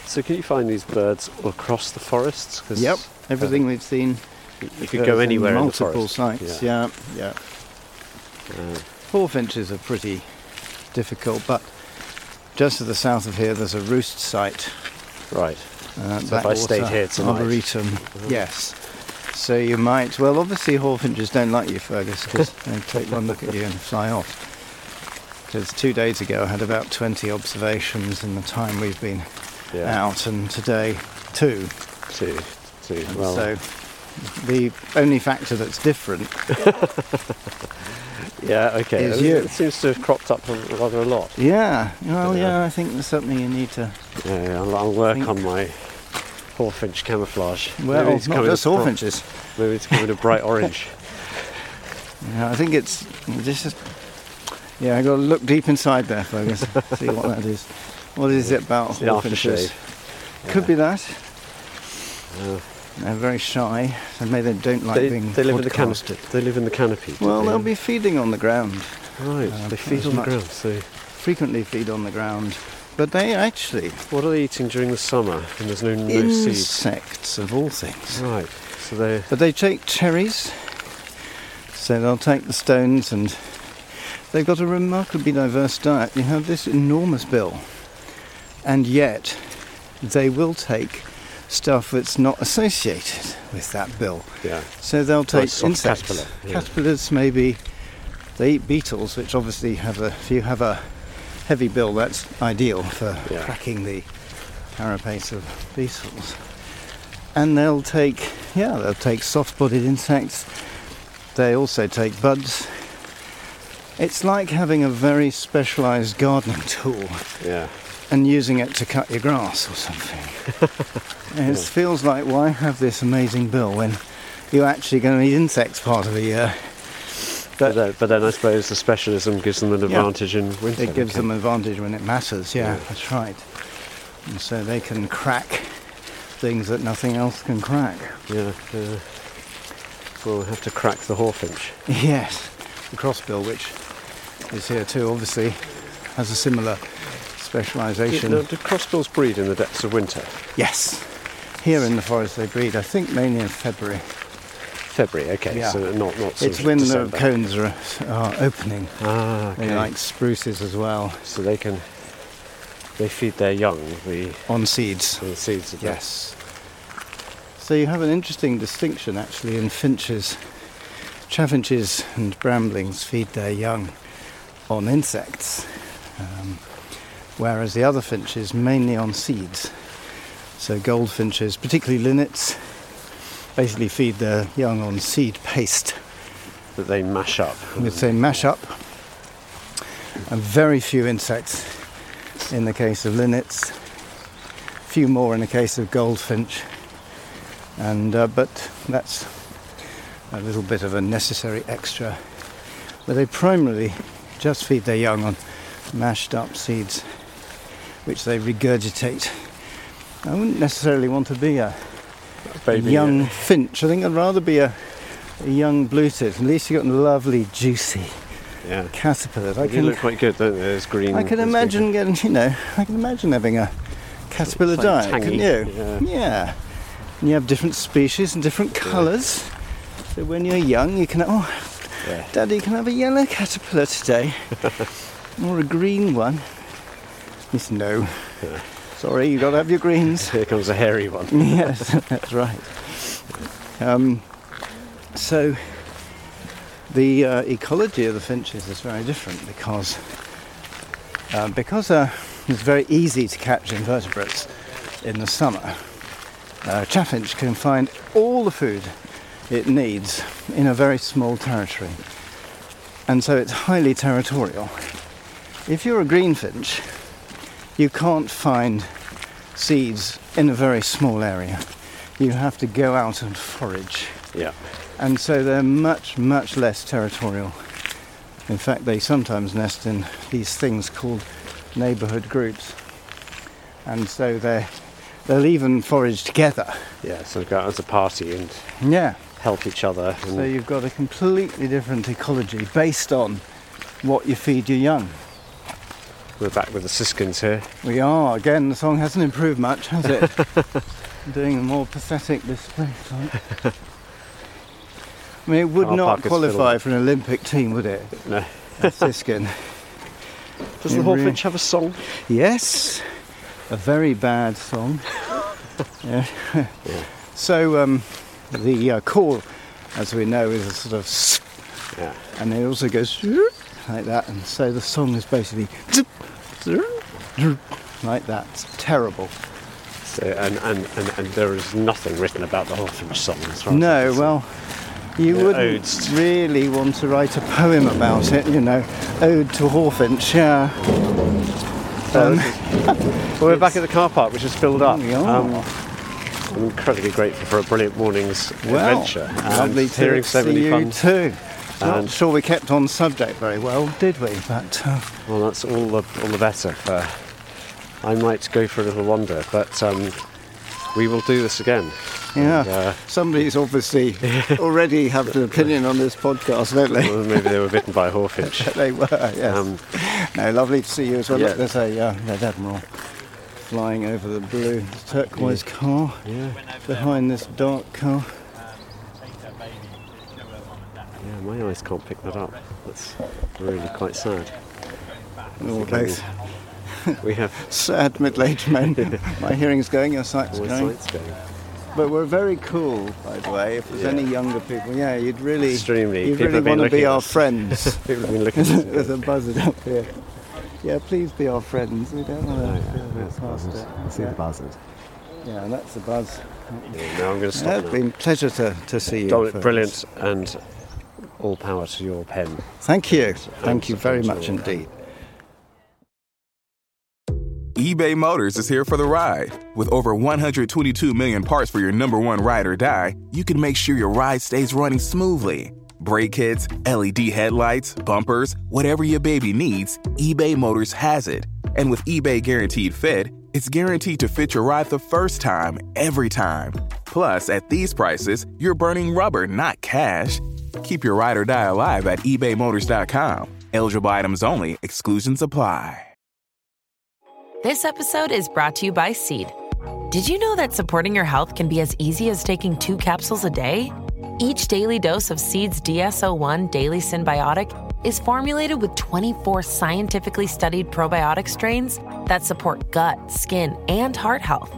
So, can you find these birds across the forests? 'Cause, Yep, everything we've seen. You could go anywhere in the multiple sites. Yeah. Yeah, yeah. Uh, are pretty difficult, but just to the south of here, there's a roost site. right. Uh, So if I stayed here tonight- Arboretum, yes. So you might. Well, obviously, hawfinches don't like you, Fergus, because [LAUGHS] they take one look at you and fly off. Because two days ago, I had about 20 observations in the time we've been Yeah. out, and today, two. Two. Two. Well, so the only factor that's different [LAUGHS] yeah, okay. is It- you. It seems to have cropped up rather a lot. Yeah, well, Yeah. yeah, I think there's something you need to. Yeah, yeah, I'll, I'll work Think- on my hawfinch camouflage. Well, maybe it's not just hawfinches. Maybe it's coming a bright orange. [LAUGHS] Yeah, I think it's this is. Yeah, I've got to look deep inside there, Fergus. [LAUGHS] see what that is. What is it about The hawfinches? Could be that. Uh, They're very shy, and maybe they don't like they, being they live in the. They live in the canopy. Well, they? they'll be feeding on the ground. right. uh, they feed on the ground. So, Frequently feed on the ground, but they actually what are they eating during the summer when there's no, no seeds? insects of all things. Right. So they. But they take cherries, so they'll take the stones, and they've got a remarkably diverse diet. You have this enormous bill, and yet they will take stuff that's not associated with that bill. Yeah. So they'll take soft insects, caterpillar, yeah. caterpillars, maybe. They eat beetles, which obviously have a. If you have a heavy bill, that's ideal for Yeah. cracking the carapace of beetles. And they'll take, yeah, they'll take soft-bodied insects. They also take buds. It's like having a very specialised gardening tool Yeah. and using it to cut your grass or something. [LAUGHS] It feels like why have this amazing bill when you're actually going to need insects part of the year? But then, but then I suppose the specialism gives them an Yeah. advantage in winter. It gives okay. them an advantage when it matters, yeah, Yeah. that's right. And so they can crack things that nothing else can crack. Yeah. yeah. Well, have to crack the hawfinch. [LAUGHS] Yes, the crossbill, which is here too, obviously has a similar specialisation. Now, uh, do crossbills breed in the depths of winter? Yes, here in the forest they breed, I think mainly in February. February, okay. Yeah. So not not. It's when December. the cones are, are opening. Ah, okay. They like spruces as well. So they can They feed their young the, on seeds. on seeds of Yes. So you have an interesting distinction actually in finches. Chaffinches and bramblings feed their young on insects, um, whereas the other finches mainly on seeds. So goldfinches, particularly linnets, basically feed their young on seed paste, that they mash up. which they mash up, and very few insects in the case of linnets, a few more in the case of goldfinch, and uh, but that's a little bit of a necessary extra. But they primarily just feed their young on mashed up seeds, which they regurgitate. I wouldn't necessarily want to be a Baby, young finch. I think I'd rather be a, a young bluetit. At least you've got lovely, juicy Yeah. caterpillars. I They can, look quite good, don't they? There's green. I can imagine getting, you know, I can imagine having a caterpillar It's like diet, can tangy, you? yeah. Yeah. And you have different species and different colours. So when you're young, you can, oh, Yeah. Daddy, can I have a yellow caterpillar today? [LAUGHS] or a green one? Yes, no. Sorry, you've got to have your greens. [LAUGHS] Here comes a hairy one. [LAUGHS] yes, that's right. Um, so the uh, ecology of the finches is very different because uh, because uh, it's very easy to catch invertebrates in the summer. Uh, chaffinch can find all the food it needs in a very small territory, and so it's highly territorial. If you're a greenfinch, you can't find seeds in a very small area. You have to go out and forage. Yeah. And so they're much, much less territorial. In fact, they sometimes nest in these things called neighbourhood groups. And so they they'll even forage together. Yeah. So they go out as a party and Yeah. help each other. So you've got a completely different ecology based on what you feed your young. We're back with the siskins here. We are. Again, the song hasn't improved much, has it? [LAUGHS] Doing a more pathetic display. type. I mean, it would Car not qualify for an Olympic team, would it? No. A Siskin. [LAUGHS] Does the really. Hawfinch have a song? yes, a very bad song. [LAUGHS] yeah. So um, the uh, call, as we know, is a sort of, s- Yeah. and it also goes like that, and so the song is basically like that. It's terrible. So, and, and, and, and there is nothing written about the Hawfinch song. As as No, can well, you Yeah, wouldn't odes. really want to write a poem about it, you know, ode to Hawfinch, yeah. Um, [LAUGHS] Well, we're back at the car park, which is filled up. Um, I'm incredibly grateful for a brilliant morning's well, adventure. and lovely to hearing so many you fun. too. Not And- sure we kept on subject very well, did we? But uh, Well, that's all the all the better. For, I might go for a little wander, but um, we will do this again. yeah, And, uh, somebody's obviously [LAUGHS] already have an opinion on this podcast, don't they? well, maybe they were bitten by a hawfinch. [LAUGHS] they were, yes. Um, no, lovely to see you as well. yeah. Look, there's a uh, Red Admiral flying over the blue turquoise car yeah, behind this dark car. Yeah, eyes can't pick that up. That's really quite sad. We're both We have [LAUGHS] sad middle-aged men. [LAUGHS] My hearing's going, your sight's all going. sights going. But we're very cool, by the way. If there's Yeah. any younger people, yeah, you'd really, Extremely. you'd People really want to be our friends. [LAUGHS] People have been looking at There's a buzzard up here. Yeah, please be our friends. We don't want Oh, to yeah, buzzard. it. See Yeah. the buzzard. yeah, and that's the buzz. Yeah, now I'm going to stop Yeah, it's been pleasure to, to see you. Dominic, brilliant, and all power to your pen. Thank you. Thank you very much indeed. eBay Motors is here for the ride. With over 122 million parts for your number one ride or die, you can make sure your ride stays running smoothly. Brake kits, LED headlights, bumpers, whatever your baby needs, eBay Motors has it. And with eBay Guaranteed Fit, it's guaranteed to fit your ride the first time, every time. Plus, at these prices, you're burning rubber, not cash. Keep your ride or die alive at ebaymotors.com. Eligible items only, exclusions apply. This episode is brought to you by Seed. Did you know that supporting your health can be as easy as taking two capsules a day? Each daily dose of Seed's DSO1 Daily Synbiotic is formulated with 24 scientifically studied probiotic strains that support gut, skin, and heart health,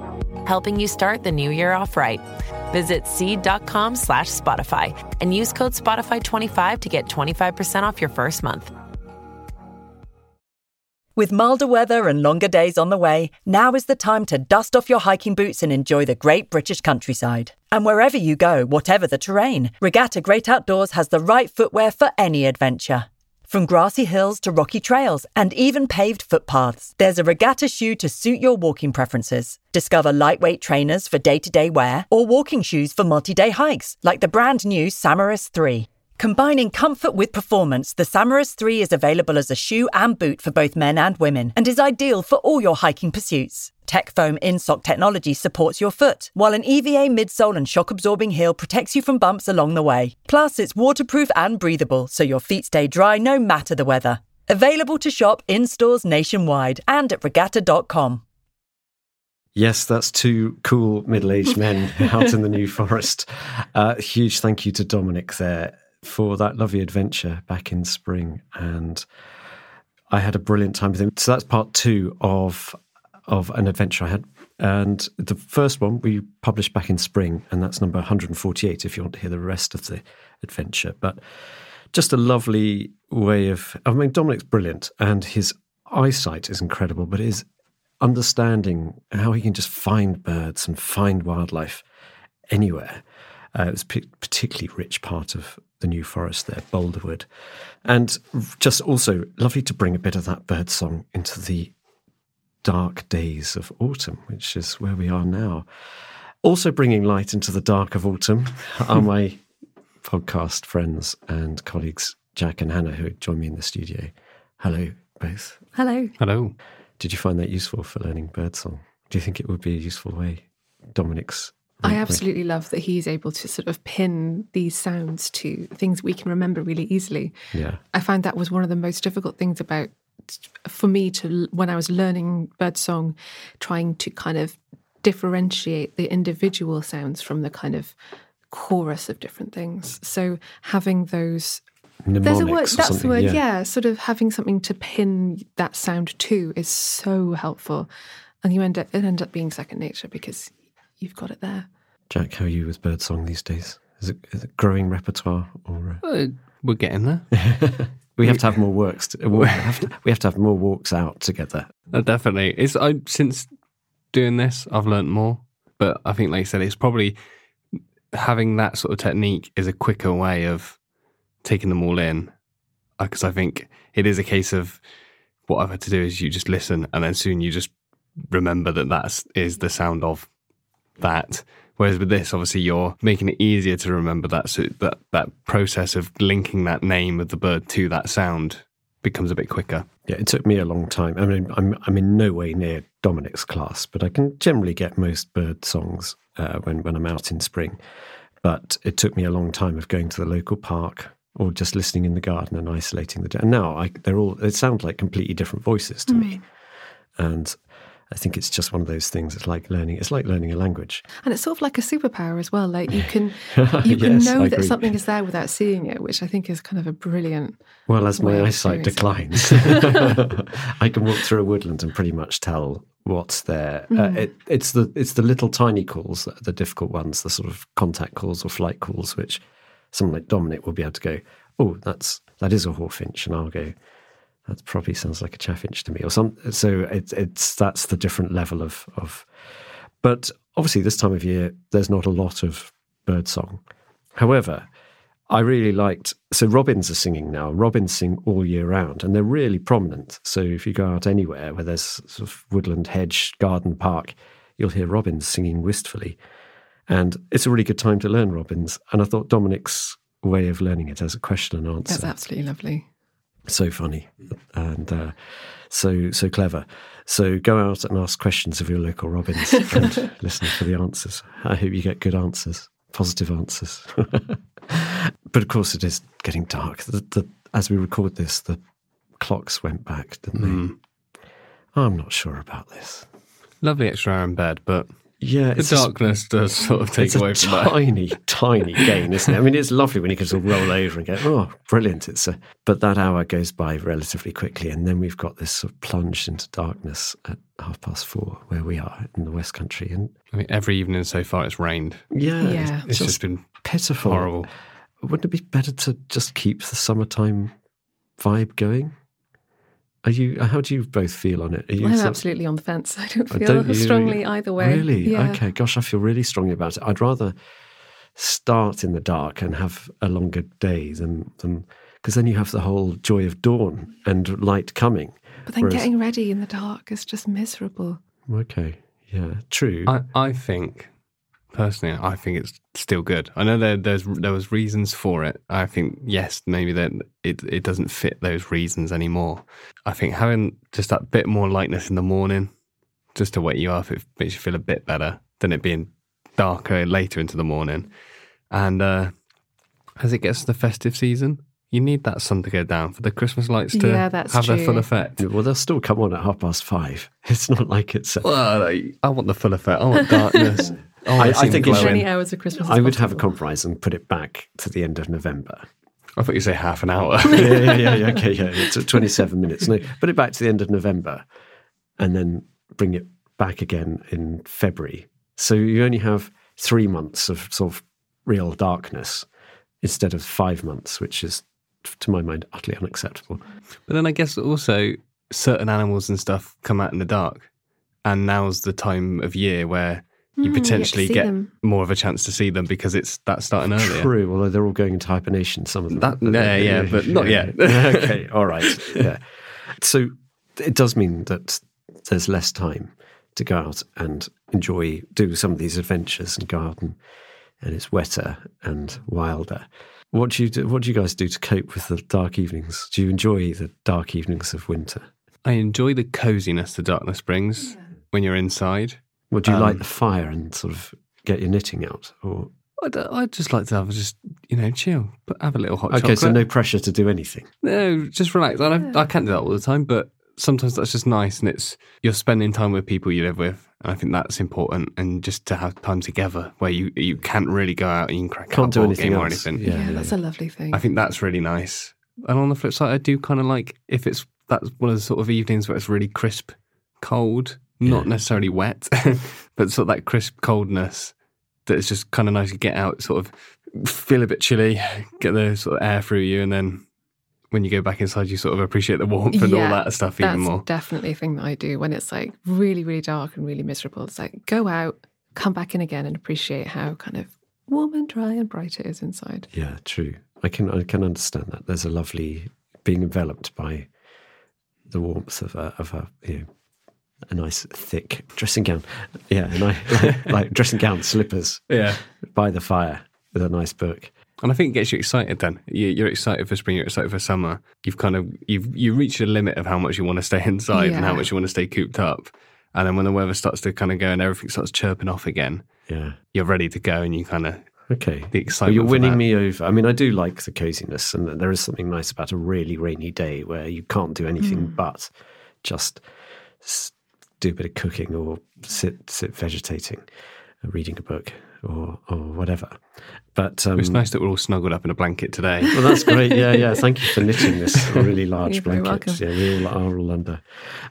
helping you start the new year off right. Visit seed.com slash Spotify and use code Spotify25 to get 25% off your first month. With milder weather and longer days on the way, now is the time to dust off your hiking boots and enjoy the great British countryside. And wherever you go, whatever the terrain, Regatta Great Outdoors has the right footwear for any adventure. From grassy hills to rocky trails and even paved footpaths, there's a regatta shoe to suit your walking preferences. Discover lightweight trainers for day to day wear or walking shoes for multi day hikes, like the brand new Samaris 3. Combining comfort with performance, the Samaris 3 is available as a shoe and boot for both men and women and is ideal for all your hiking pursuits. Tech foam insock technology supports your foot, while an EVA midsole and shock absorbing heel protects you from bumps along the way. Plus, it's waterproof and breathable, so your feet stay dry no matter the weather. Available to shop in stores nationwide and at regatta.com. Yes, that's two cool middle aged men [LAUGHS] out in the New Forest. Uh, huge thank you to Dominic there for that lovely adventure back in spring. And I had a brilliant time with him. So that's part two of of an adventure I had. And the first one we published back in spring, and that's number 148 if you want to hear the rest of the adventure. But just a lovely way of, I mean, Dominic's brilliant and his eyesight is incredible, but his understanding how he can just find birds and find wildlife anywhere. Uh, it was a particularly rich part of the New Forest there, Boulderwood. And just also lovely to bring a bit of that bird song into the dark days of autumn, which is where we are now. Also, bringing light into the dark of autumn are [LAUGHS] my podcast friends and colleagues, Jack and Hannah, who join me in the studio. Hello, both. Hello. Hello. Did you find that useful for learning birdsong? Do you think it would be a useful way? Dominic's. I absolutely love that he's able to sort of pin these sounds to things we can remember really easily. Yeah. I find that was one of the most difficult things about for me to when I was learning birdsong, trying to kind of differentiate the individual sounds from the kind of chorus of different things. So having those There's a word that's the word, yeah. yeah. Sort of having something to pin that sound to is so helpful. And you end up it ends up being second nature because you've got it there. Jack, how are you with birdsong these days? Is it, is it growing repertoire or? Uh... Uh, we're getting there. [LAUGHS] we have to have more works. To, we, [LAUGHS] have to, we have to have more walks out together. Uh, definitely. It's I since doing this, I've learnt more. But I think, like you said, it's probably having that sort of technique is a quicker way of taking them all in. Because I think it is a case of what I've had to do is you just listen, and then soon you just remember that that is the sound of that. Whereas with this, obviously, you're making it easier to remember that. So that that process of linking that name of the bird to that sound becomes a bit quicker. Yeah, it took me a long time. I mean, I'm I'm in no way near Dominic's class, but I can generally get most bird songs uh, when when I'm out in spring. But it took me a long time of going to the local park or just listening in the garden and isolating the. And now I, they're all. It sounds like completely different voices to mm. me, and I think it's just one of those things. It's like learning. It's like learning a language, and it's sort of like a superpower as well. Like you [LAUGHS] can [LAUGHS] you can yes, know that something is there without seeing it, which I think is kind of a brilliant. Well, as my eyesight declines, [LAUGHS] I can walk through a woodland and pretty much tell what's there. Mm. Uh, it, it's the it's the little tiny calls, the difficult ones, the sort of contact calls or flight calls, which someone like Dominic will be able to go, oh, that's that is a hawfinch, and I'll go, that probably sounds like a chaffinch to me, or some. So it's it's that's the different level of of. But obviously, this time of year, there's not a lot of birdsong. However, I really liked. So robins are singing now. Robins sing all year round, and they're really prominent. So if you go out anywhere where there's sort of woodland, hedge, garden, park, you'll hear robins singing wistfully, and it's a really good time to learn robins. And I thought Dominic's way of learning it as a question and answer. That's absolutely lovely so funny and uh, so so clever. So go out and ask questions of your local robins [LAUGHS] and listen for the answers. I hope you get good answers, positive answers. [LAUGHS] but of course, it is getting dark. The, the, as we record this, the clocks went back, didn't they? Mm. I'm not sure about this. Lovely extra hour in bed, but Yeah, The it's just- darkness does sort of take it's away a from that. tiny, tiny gain, isn't it? I mean, it's lovely when you can sort of roll over and go, "Oh, brilliant!" It's a, but that hour goes by relatively quickly, and then we've got this sort of plunge into darkness at half past four, where we are in the West Country, and I mean, every evening so far it's rained. yeah, Yeah. It's just been pitiful. horrible. Wouldn't it be better to just keep the summertime vibe going? Are you? How do you both feel on it? Are you I'm sort- absolutely on the fence. [LAUGHS] I don't feel don't you- strongly either way. Really? Yeah. Okay. Gosh, I feel really strongly about it. I'd rather start in the dark and have a longer day than than because then you have the whole joy of dawn and light coming. But then Whereas- getting ready in the dark is just miserable. Okay. Yeah. True. I, I think personally, I think it's still good. I know there there's there was reasons for it. I think yes, maybe that it it doesn't fit those reasons anymore. I think having just that bit more lightness in the morning, just to wake you up, it makes you feel a bit better than it being darker later into the morning. And uh, as it gets to the festive season, you need that sun to go down for the Christmas lights to Yeah, that's have their full true. effect. well, they'll still come on at half past five. [LAUGHS] It's not like it's. A, Well, I, I want the full effect. I want darkness. [LAUGHS] I, I- I think it's- As glowing. many hours of Christmas. I as would have a compromise and put it back to the end of November. I thought you say half an hour. [LAUGHS] yeah, yeah, yeah, yeah. Okay, yeah. It's at 27 minutes. No, put it back to the end of November and then bring it back again in February. So you only have three months of sort of real darkness instead of five months, which is, to my mind, utterly unacceptable. But then I guess also certain animals and stuff come out in the dark, and now's the time of year where you Mm, you get potentially get more of a chance to see them because it's that's starting earlier. True, although they're all going into hibernation, some of them. That- yeah, yeah, but not yet. [LAUGHS] okay, all right. Yeah. So it does mean that there's less time to go out and enjoy, do some of these adventures and go out and, and it's wetter and wilder. What do you do? What do you guys do to cope with the dark evenings? Do you enjoy the dark evenings of winter? I enjoy the coziness the darkness brings when you're inside. Or do you light Um, the fire and sort of get your knitting out? Or I'd, I'd just like to have just you know chill, but have a little hot chocolate. okay, chocolate. so no pressure to do anything. No, just relax. I, don't, I can't do that all the time, but sometimes that's just nice, and it's you're spending time with people you live with, and I think that's important. And just to have time together where you you can't really go out and you can crack out Can't a do board anything game or anything. Yeah, Yeah, yeah, that's a lovely thing. I think that's really nice. And on the flip side, I do kind of like if it's that's one of the sort of evenings where it's really crisp, cold, not Yeah. necessarily wet, [LAUGHS] but sort of that crisp coldness that is just kind of nice to get out, sort of feel a bit chilly, get the sort of air through you, and then when you go back inside, you sort of appreciate the warmth and all that stuff That's even more. definitely a thing that I do when it's like really, really dark and really miserable. It's like go out, come back in again, and appreciate how kind of warm and dry and bright it is inside. Yeah, true. I can I can understand that. There's a lovely being enveloped by the warmth of a of a you know a nice thick dressing gown. Yeah, and I [LAUGHS] like, like dressing gown slippers Yeah. by the fire with a nice book. And I think it gets you excited. Then you, you're excited for spring. You're excited for summer. You've kind of you've you reached a limit of how much you want to stay [LAUGHS] inside and how much you want to stay cooped up. And then when the weather starts to kind of go and everything starts chirping off again, Yeah. you're ready to go and you kind of Okay. the Well, you're winning me over. I mean, I do like the coziness, and there is something nice about a really rainy day where you can't do anything mm. but just s- do a bit of cooking or sit sit vegetating, uh, reading a book or or whatever. But um, It's nice that we're all snuggled up in a blanket today. Well, that's great. Yeah, yeah. Thank you for knitting this [LAUGHS] really large You're blanket. welcome. Yeah, we all are all under.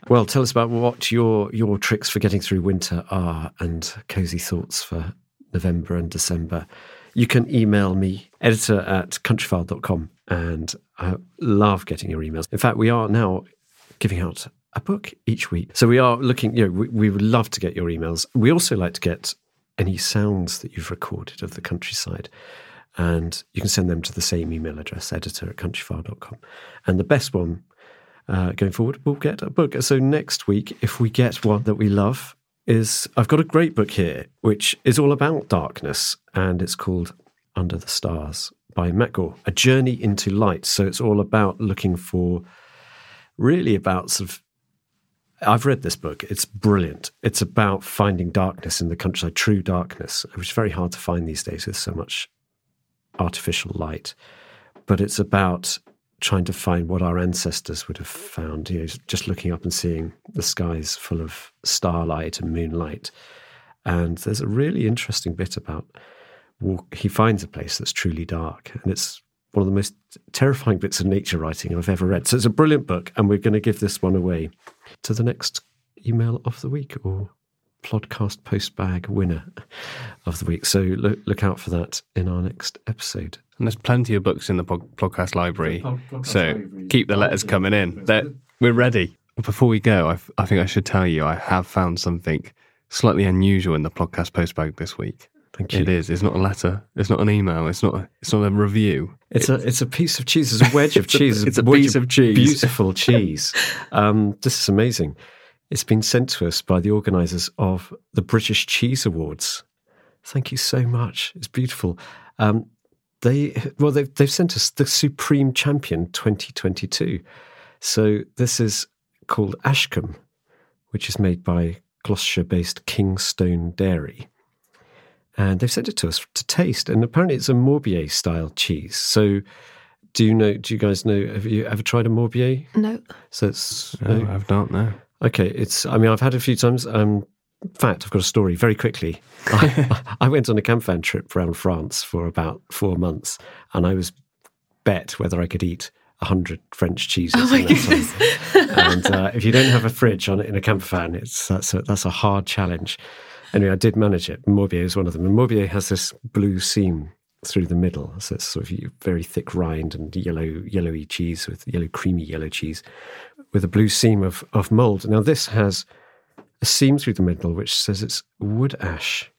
Well, tell us about what your your tricks for getting through winter are, and cozy thoughts for November and December. You can email me, editor at countryfile.com, and I love getting your emails. In fact, we are now giving out a book each week. So we are looking, you know, we, we would love to get your emails. We also like to get any sounds that you've recorded of the countryside. And you can send them to the same email address, editor at countryfile.com. And the best one uh, going forward, we'll get a book. So next week, if we get one that we love, is I've got a great book here, which is all about darkness, and it's called Under the Stars by Matt Gaw, A Journey into Light. So it's all about looking for, really about sort of I've read this book. It's brilliant. It's about finding darkness in the countryside, true darkness, which is very hard to find these days with so much artificial light. But it's about trying to find what our ancestors would have found, you know, just looking up and seeing the skies full of starlight and moonlight And there's a really interesting bit about walk. He finds a place that's truly dark, and it's one of the most terrifying bits of nature writing I've ever read. So it's a brilliant book, and we're going to give this one away to the next email of the week or podcast post bag winner of the week. So look, look out for that in our next episode. And there's plenty of books in the pod- podcast library. podcast so library. keep the letters coming in. They're, we're ready. Before we go, I, I think I should tell you I have found something slightly unusual in the podcast postbag this week. Thank you. It is. It's not a letter. It's not an email. It's not. A, it's not a review. It's a it's a piece of cheese. It's a wedge of [LAUGHS] cheese. it's a piece of cheese. Beautiful [LAUGHS] cheese. Um, this is amazing. It's been sent to us by the organisers of the British Cheese Awards. Thank you so much. It's beautiful. Um, they well they've they've sent us the Supreme Champion 2022. So this is called Ashcombe, which is made by Gloucestershire-based Kingstone Dairy and they've sent it to us to taste. And apparently, it's a Morbier style cheese. So, do you know? Do you guys know? Have you ever tried a Morbier? No. So it's No, I've not. No. okay. It's. I mean, I've had it a few times. Um, in fact, I've got a story very quickly. I, [LAUGHS] I went on a camp van trip around France for about four months, and I was bet whether I could eat a hundred French cheeses. Oh my in that time. goodness. and uh, if you don't have a fridge on it in a camper van, it's that's a, that's a hard challenge. Anyway, I did manage it. Morbier is one of them, and Morbier has this blue seam through the middle, so it's sort of very thick rind and yellow, yellowy cheese with yellow, creamy yellow cheese with a blue seam of of mold. Now this has a seam through the middle which says it's wood ash.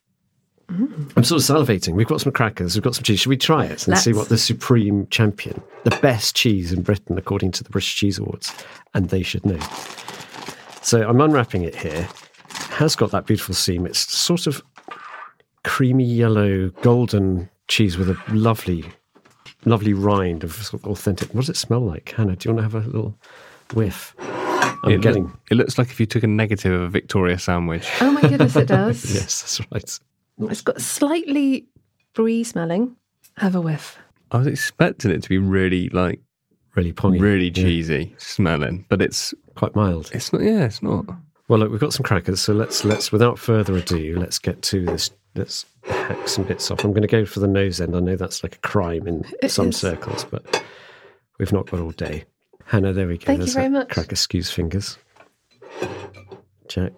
Mm. I'm sort of salivating. We've got some crackers, we've got some cheese. Should we try it and see Let's. what the supreme champion, the best cheese in Britain, according to the British Cheese Awards, and they should know. So I'm unwrapping it here. It has got that beautiful seam. It's sort of creamy yellow, golden cheese with a lovely, lovely rind of sort of authentic. What does it smell like, Hannah? Do you want to have a little whiff? I'm it, loo- getting. it looks like if you took a negative of a Victoria sandwich. Oh my goodness, it does. [LAUGHS] Yes, that's right. It's got slightly brie smelling. Have a whiff. I was expecting it to be really like Really pongy. really Yeah. cheesy smelling, but it's Quite mild. it's not. Yeah, it's not. Well, look, we've got some crackers, so let's let's without further ado, let's get to this. Let's hack some bits off. I'm going to go for the nose end. I know that's like a crime in It some is. circles, but we've not got all day. Hannah, there we go. Thank you very much. Cracker skews fingers. Check.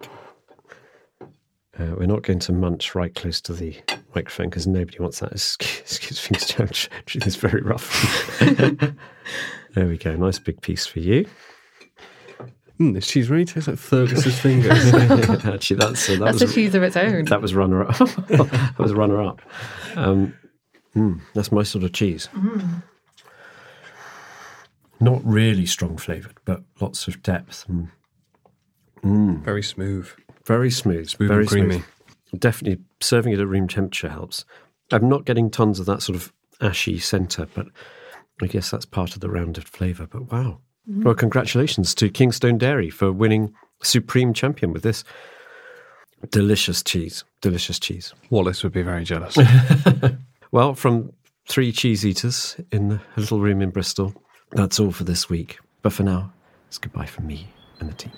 Uh, we're not going to munch right close to the microphone because nobody wants that. [LAUGHS] Excuse, excuse fingers challenge. It's very rough. [LAUGHS] there we go. Nice big piece for you. Mm, this cheese really tastes like Fergus's fingers. [LAUGHS] Actually, that's uh, that That's was a cheese of its own. That was runner up. [LAUGHS] that was runner up. Um, mm, that's my sort of cheese. Not really strong flavoured, but lots of depth. Mm. Very smooth. Very smooth, Smooth very and creamy. smooth. Definitely serving it at room temperature helps. I'm not getting tons of that sort of ashy centre, but I guess that's part of the rounded flavour. But wow. Mm-hmm. Well, congratulations to Kingstone Dairy for winning Supreme Champion with this delicious cheese. Delicious cheese. Wallace would be very jealous. [LAUGHS] [LAUGHS] Well, from three cheese eaters in a little room in Bristol, that's all for this week. But for now, it's goodbye from me and the team.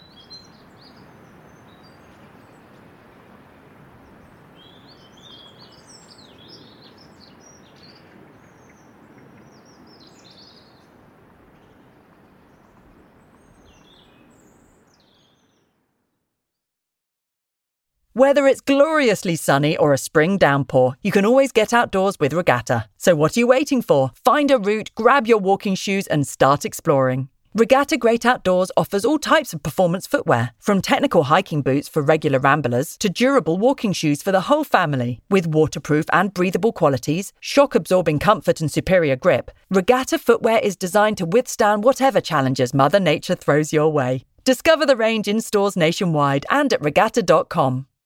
Whether it's gloriously sunny or a spring downpour, you can always get outdoors with Regatta. So what are you waiting for? Find a route, grab your walking shoes, and start exploring. Regatta Great Outdoors offers all types of performance footwear, from technical hiking boots for regular ramblers to durable walking shoes for the whole family. With waterproof and breathable qualities, shock absorbing comfort, and superior grip, Regatta footwear is designed to withstand whatever challenges Mother Nature throws your way. Discover the range in stores nationwide and at regatta.com.